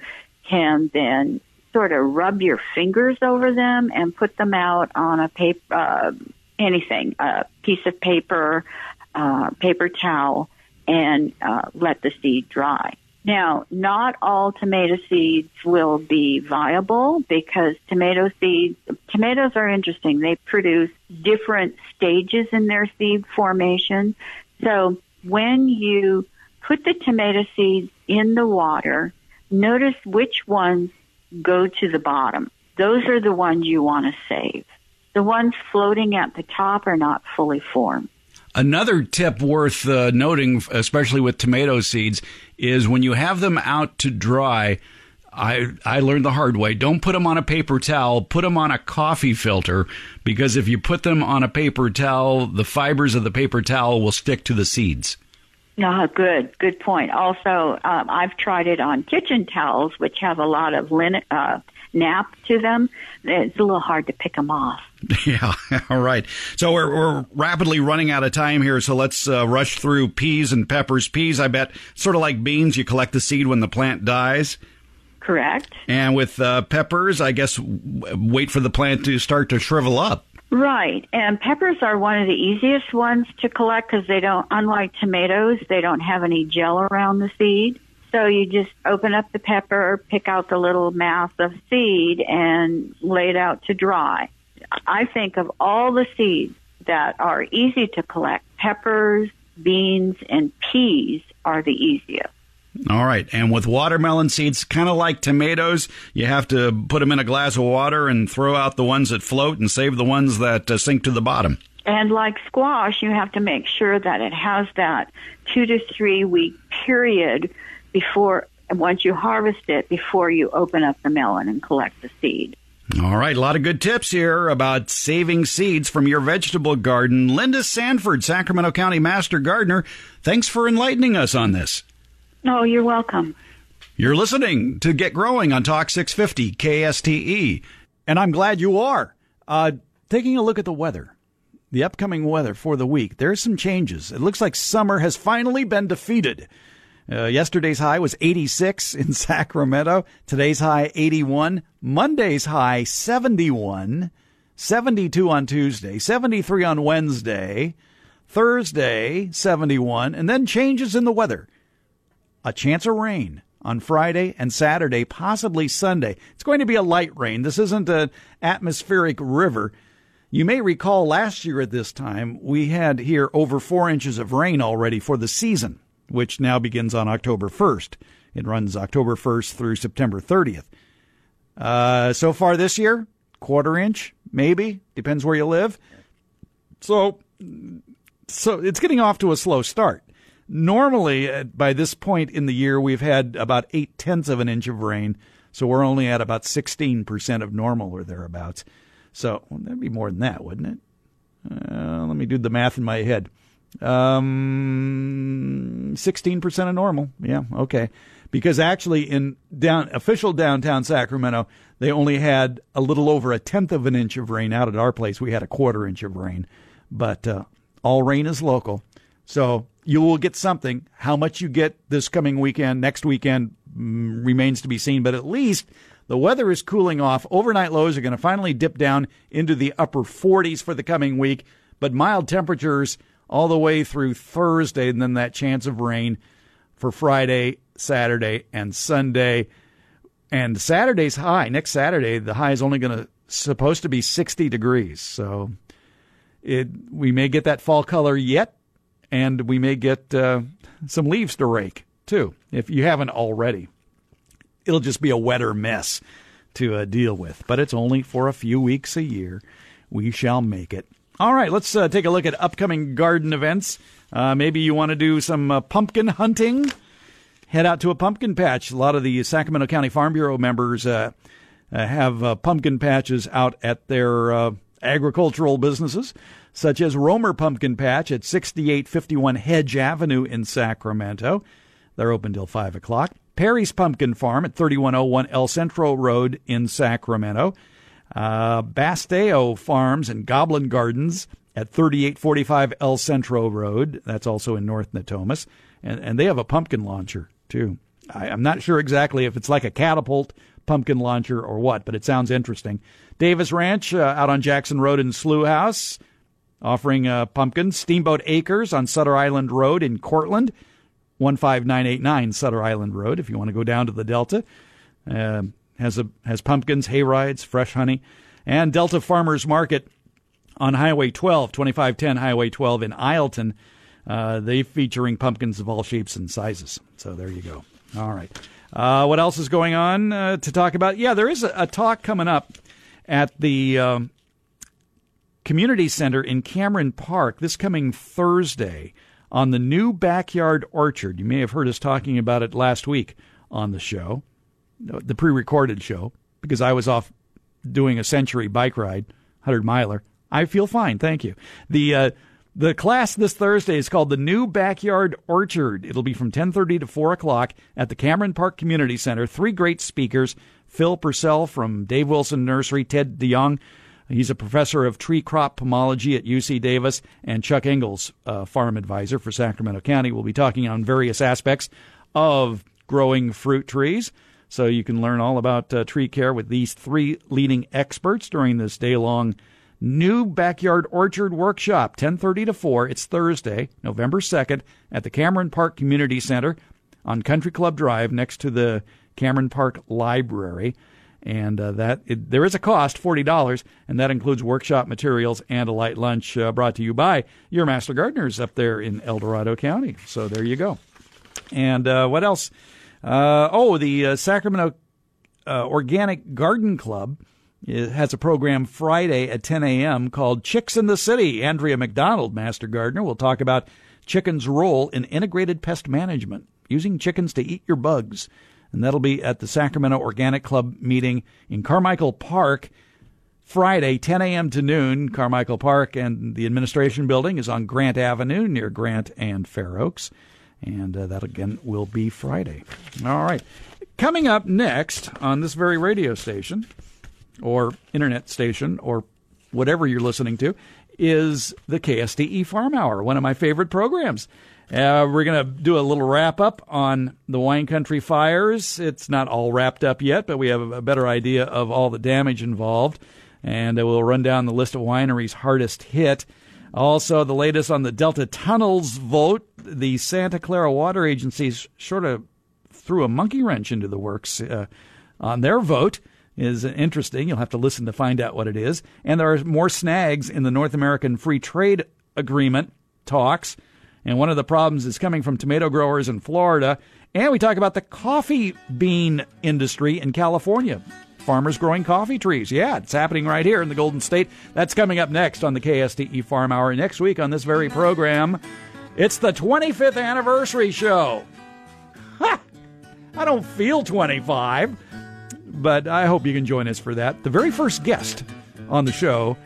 can then sort of rub your fingers over them and put them out on a paper, uh, anything, a piece of paper, uh, paper towel, and uh, let the seed dry. Now, not all tomato seeds will be viable because tomato seeds, tomatoes are interesting. They produce different stages in their seed formation. So when you put the tomato seeds in the water, notice which ones go to the bottom. Those are the ones you want to save. The ones floating at the top are not fully formed. Another tip worth uh, noting, especially with tomato seeds, is when you have them out to dry. I I learned the hard way. Don't put them on a paper towel. Put them on a coffee filter because if you put them on a paper towel, the fibers of the paper towel will stick to the seeds. No, good, good point. Also, um, I've tried it on kitchen towels, which have a lot of linen, uh, nap to them. It's a little hard to pick them off. <laughs> Yeah, <laughs> all right. So we're, we're rapidly running out of time here, so let's uh, rush through peas and peppers. Peas, I bet, sort of like beans, you collect the seed when the plant dies. Correct. And with uh, peppers, I guess wait for the plant to start to shrivel up. Right. And peppers are one of the easiest ones to collect because they don't, unlike tomatoes, they don't have any gel around the seed. So you just open up the pepper, pick out the little mass of seed, and lay it out to dry. I think of all the seeds that are easy to collect, peppers, beans, and peas are the easiest. All right. And with watermelon seeds, kind of like tomatoes, you have to put them in a glass of water and throw out the ones that float and save the ones that uh, sink to the bottom. And like squash, you have to make sure that it has that two to three week period before, once you harvest it, before you open up the melon and collect the seed. All right, a lot of good tips here about saving seeds from your vegetable garden. Linda Sanford, Sacramento County Master Gardener, thanks for enlightening us on this. No, oh, you're welcome. You're listening to Get Growing on Talk 650 KSTE. And I'm glad you are. Uh, taking a look at the weather, the upcoming weather for the week, there's some changes. It looks like summer has finally been defeated. Uh, yesterday's high was 86 <laughs> in Sacramento. Today's high 81. Monday's high 71. 72 on Tuesday. 73 on Wednesday. Thursday 71. And then changes in the weather. A chance of rain on Friday and Saturday, possibly Sunday. It's going to be a light rain. This isn't an atmospheric river. You may recall last year at this time, we had here over four inches of rain already for the season which now begins on October 1st. It runs October 1st through September 30th. Uh, so far this year, quarter inch, maybe, depends where you live. So so it's getting off to a slow start. Normally, uh, by this point in the year, we've had about eight tenths of an inch of rain, so we're only at about 16% of normal or thereabouts. So well, that'd be more than that, wouldn't it? Uh, let me do the math in my head. Um, 16% of normal. Yeah, okay. Because actually, in down official downtown Sacramento, they only had a little over a tenth of an inch of rain. Out at our place, we had a quarter inch of rain. But uh, all rain is local. So you will get something. How much you get this coming weekend, next weekend, mm, remains to be seen. But at least the weather is cooling off. Overnight lows are going to finally dip down into the upper 40s for the coming week, but mild temperatures all the way through Thursday, and then that chance of rain for Friday, Saturday, and Sunday. And Saturday's high, next Saturday, the high is only going to supposed to be 60 degrees. So it we may get that fall color yet, and we may get uh, some leaves to rake too, if you haven't already. It'll just be a wetter mess to uh, deal with, but it's only for a few weeks a year. We shall make it. All right, let's uh, take a look at upcoming garden events. Uh, maybe you want to do some uh, pumpkin hunting. Head out to a pumpkin patch. A lot of the Sacramento County Farm Bureau members uh, have pumpkin patches out at their agricultural businesses, such as Romer Pumpkin Patch at 6851 Hedge Avenue in Sacramento. They're open till 5 o'clock. Perry's Pumpkin Farm at 3101 El Centro Road in Sacramento. Uh, Basteo Farms and Goblin Gardens at 3845 El Centro Road. That's also in North Natomas. And, and they have a pumpkin launcher, too. I, I'm not sure exactly if it's like a catapult pumpkin launcher or what, but it sounds interesting. Davis Ranch uh, out on Jackson Road in Slough House, offering uh, pumpkins. Steamboat Acres on Sutter Island Road in Courtland, 15989 Sutter Island Road, if you want to go down to the Delta. Uh, has a has pumpkins, hay rides, fresh honey, and Delta Farmers Market on Highway 12, 2510 Highway 12 in Isleton. Uh, they featuring pumpkins of all shapes and sizes. So there you go. All right. Uh, what else is going on uh, to talk about? Yeah, there is a, a talk coming up at the um, community center in Cameron Park this coming Thursday on the new backyard orchard. You may have heard us talking about it last week on the show the pre-recorded show because I was off doing a century bike ride, hundred miler. I feel fine, thank you. The uh, the class this Thursday is called the New Backyard Orchard. It'll be from 10:30 to 4 o'clock at the Cameron Park Community Center. Three great speakers: Phil Purcell from Dave Wilson Nursery, Ted DeJong. He's a professor of tree crop pomology at UC Davis, and Chuck Ingels, uh, farm advisor for Sacramento County, will be talking on various aspects of growing fruit trees. So you can learn all about uh, tree care with these three leading experts during this day-long new backyard orchard workshop 10:30 to 4 it's Thursday November 2nd at the Cameron Park Community Center on Country Club Drive next to the Cameron Park Library and uh, that it, there is a cost $40 and that includes workshop materials and a light lunch uh, brought to you by your master gardeners up there in El Dorado County so there you go and uh, what else uh, oh, the uh, Sacramento uh, Organic Garden Club has a program Friday at 10 a.m. called Chicks in the City. Andrea McDonald, Master Gardener, will talk about chickens' role in integrated pest management, using chickens to eat your bugs. And that'll be at the Sacramento Organic Club meeting in Carmichael Park. Friday, 10 a.m. to noon, Carmichael Park and the administration building is on Grant Avenue near Grant and Fair Oaks. And uh, that again will be Friday. All right. Coming up next on this very radio station or internet station or whatever you're listening to is the KSTE Farm Hour, one of my favorite programs. Uh, we're going to do a little wrap up on the wine country fires. It's not all wrapped up yet, but we have a better idea of all the damage involved. And uh, we'll run down the list of wineries hardest hit. Also, the latest on the Delta Tunnels vote. The Santa Clara Water Agency sort of threw a monkey wrench into the works uh, on their vote. Is interesting. You'll have to listen to find out what it is. And there are more snags in the North American Free Trade Agreement talks. And one of the problems is coming from tomato growers in Florida. And we talk about the coffee bean industry in California. farmers growing coffee trees. Yeah, it's happening right here in the Golden State. That's coming up next on the KSTE Farm Hour. Next week on this very program, it's the 25th anniversary show. Ha! I don't feel 25, but I hope you can join us for that. The very first guest on the show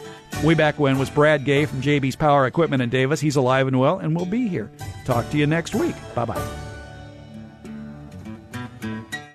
way back when was Brad Gay from JB's Power Equipment in Davis. He's alive and well and will be here. Talk to you next week. Bye bye.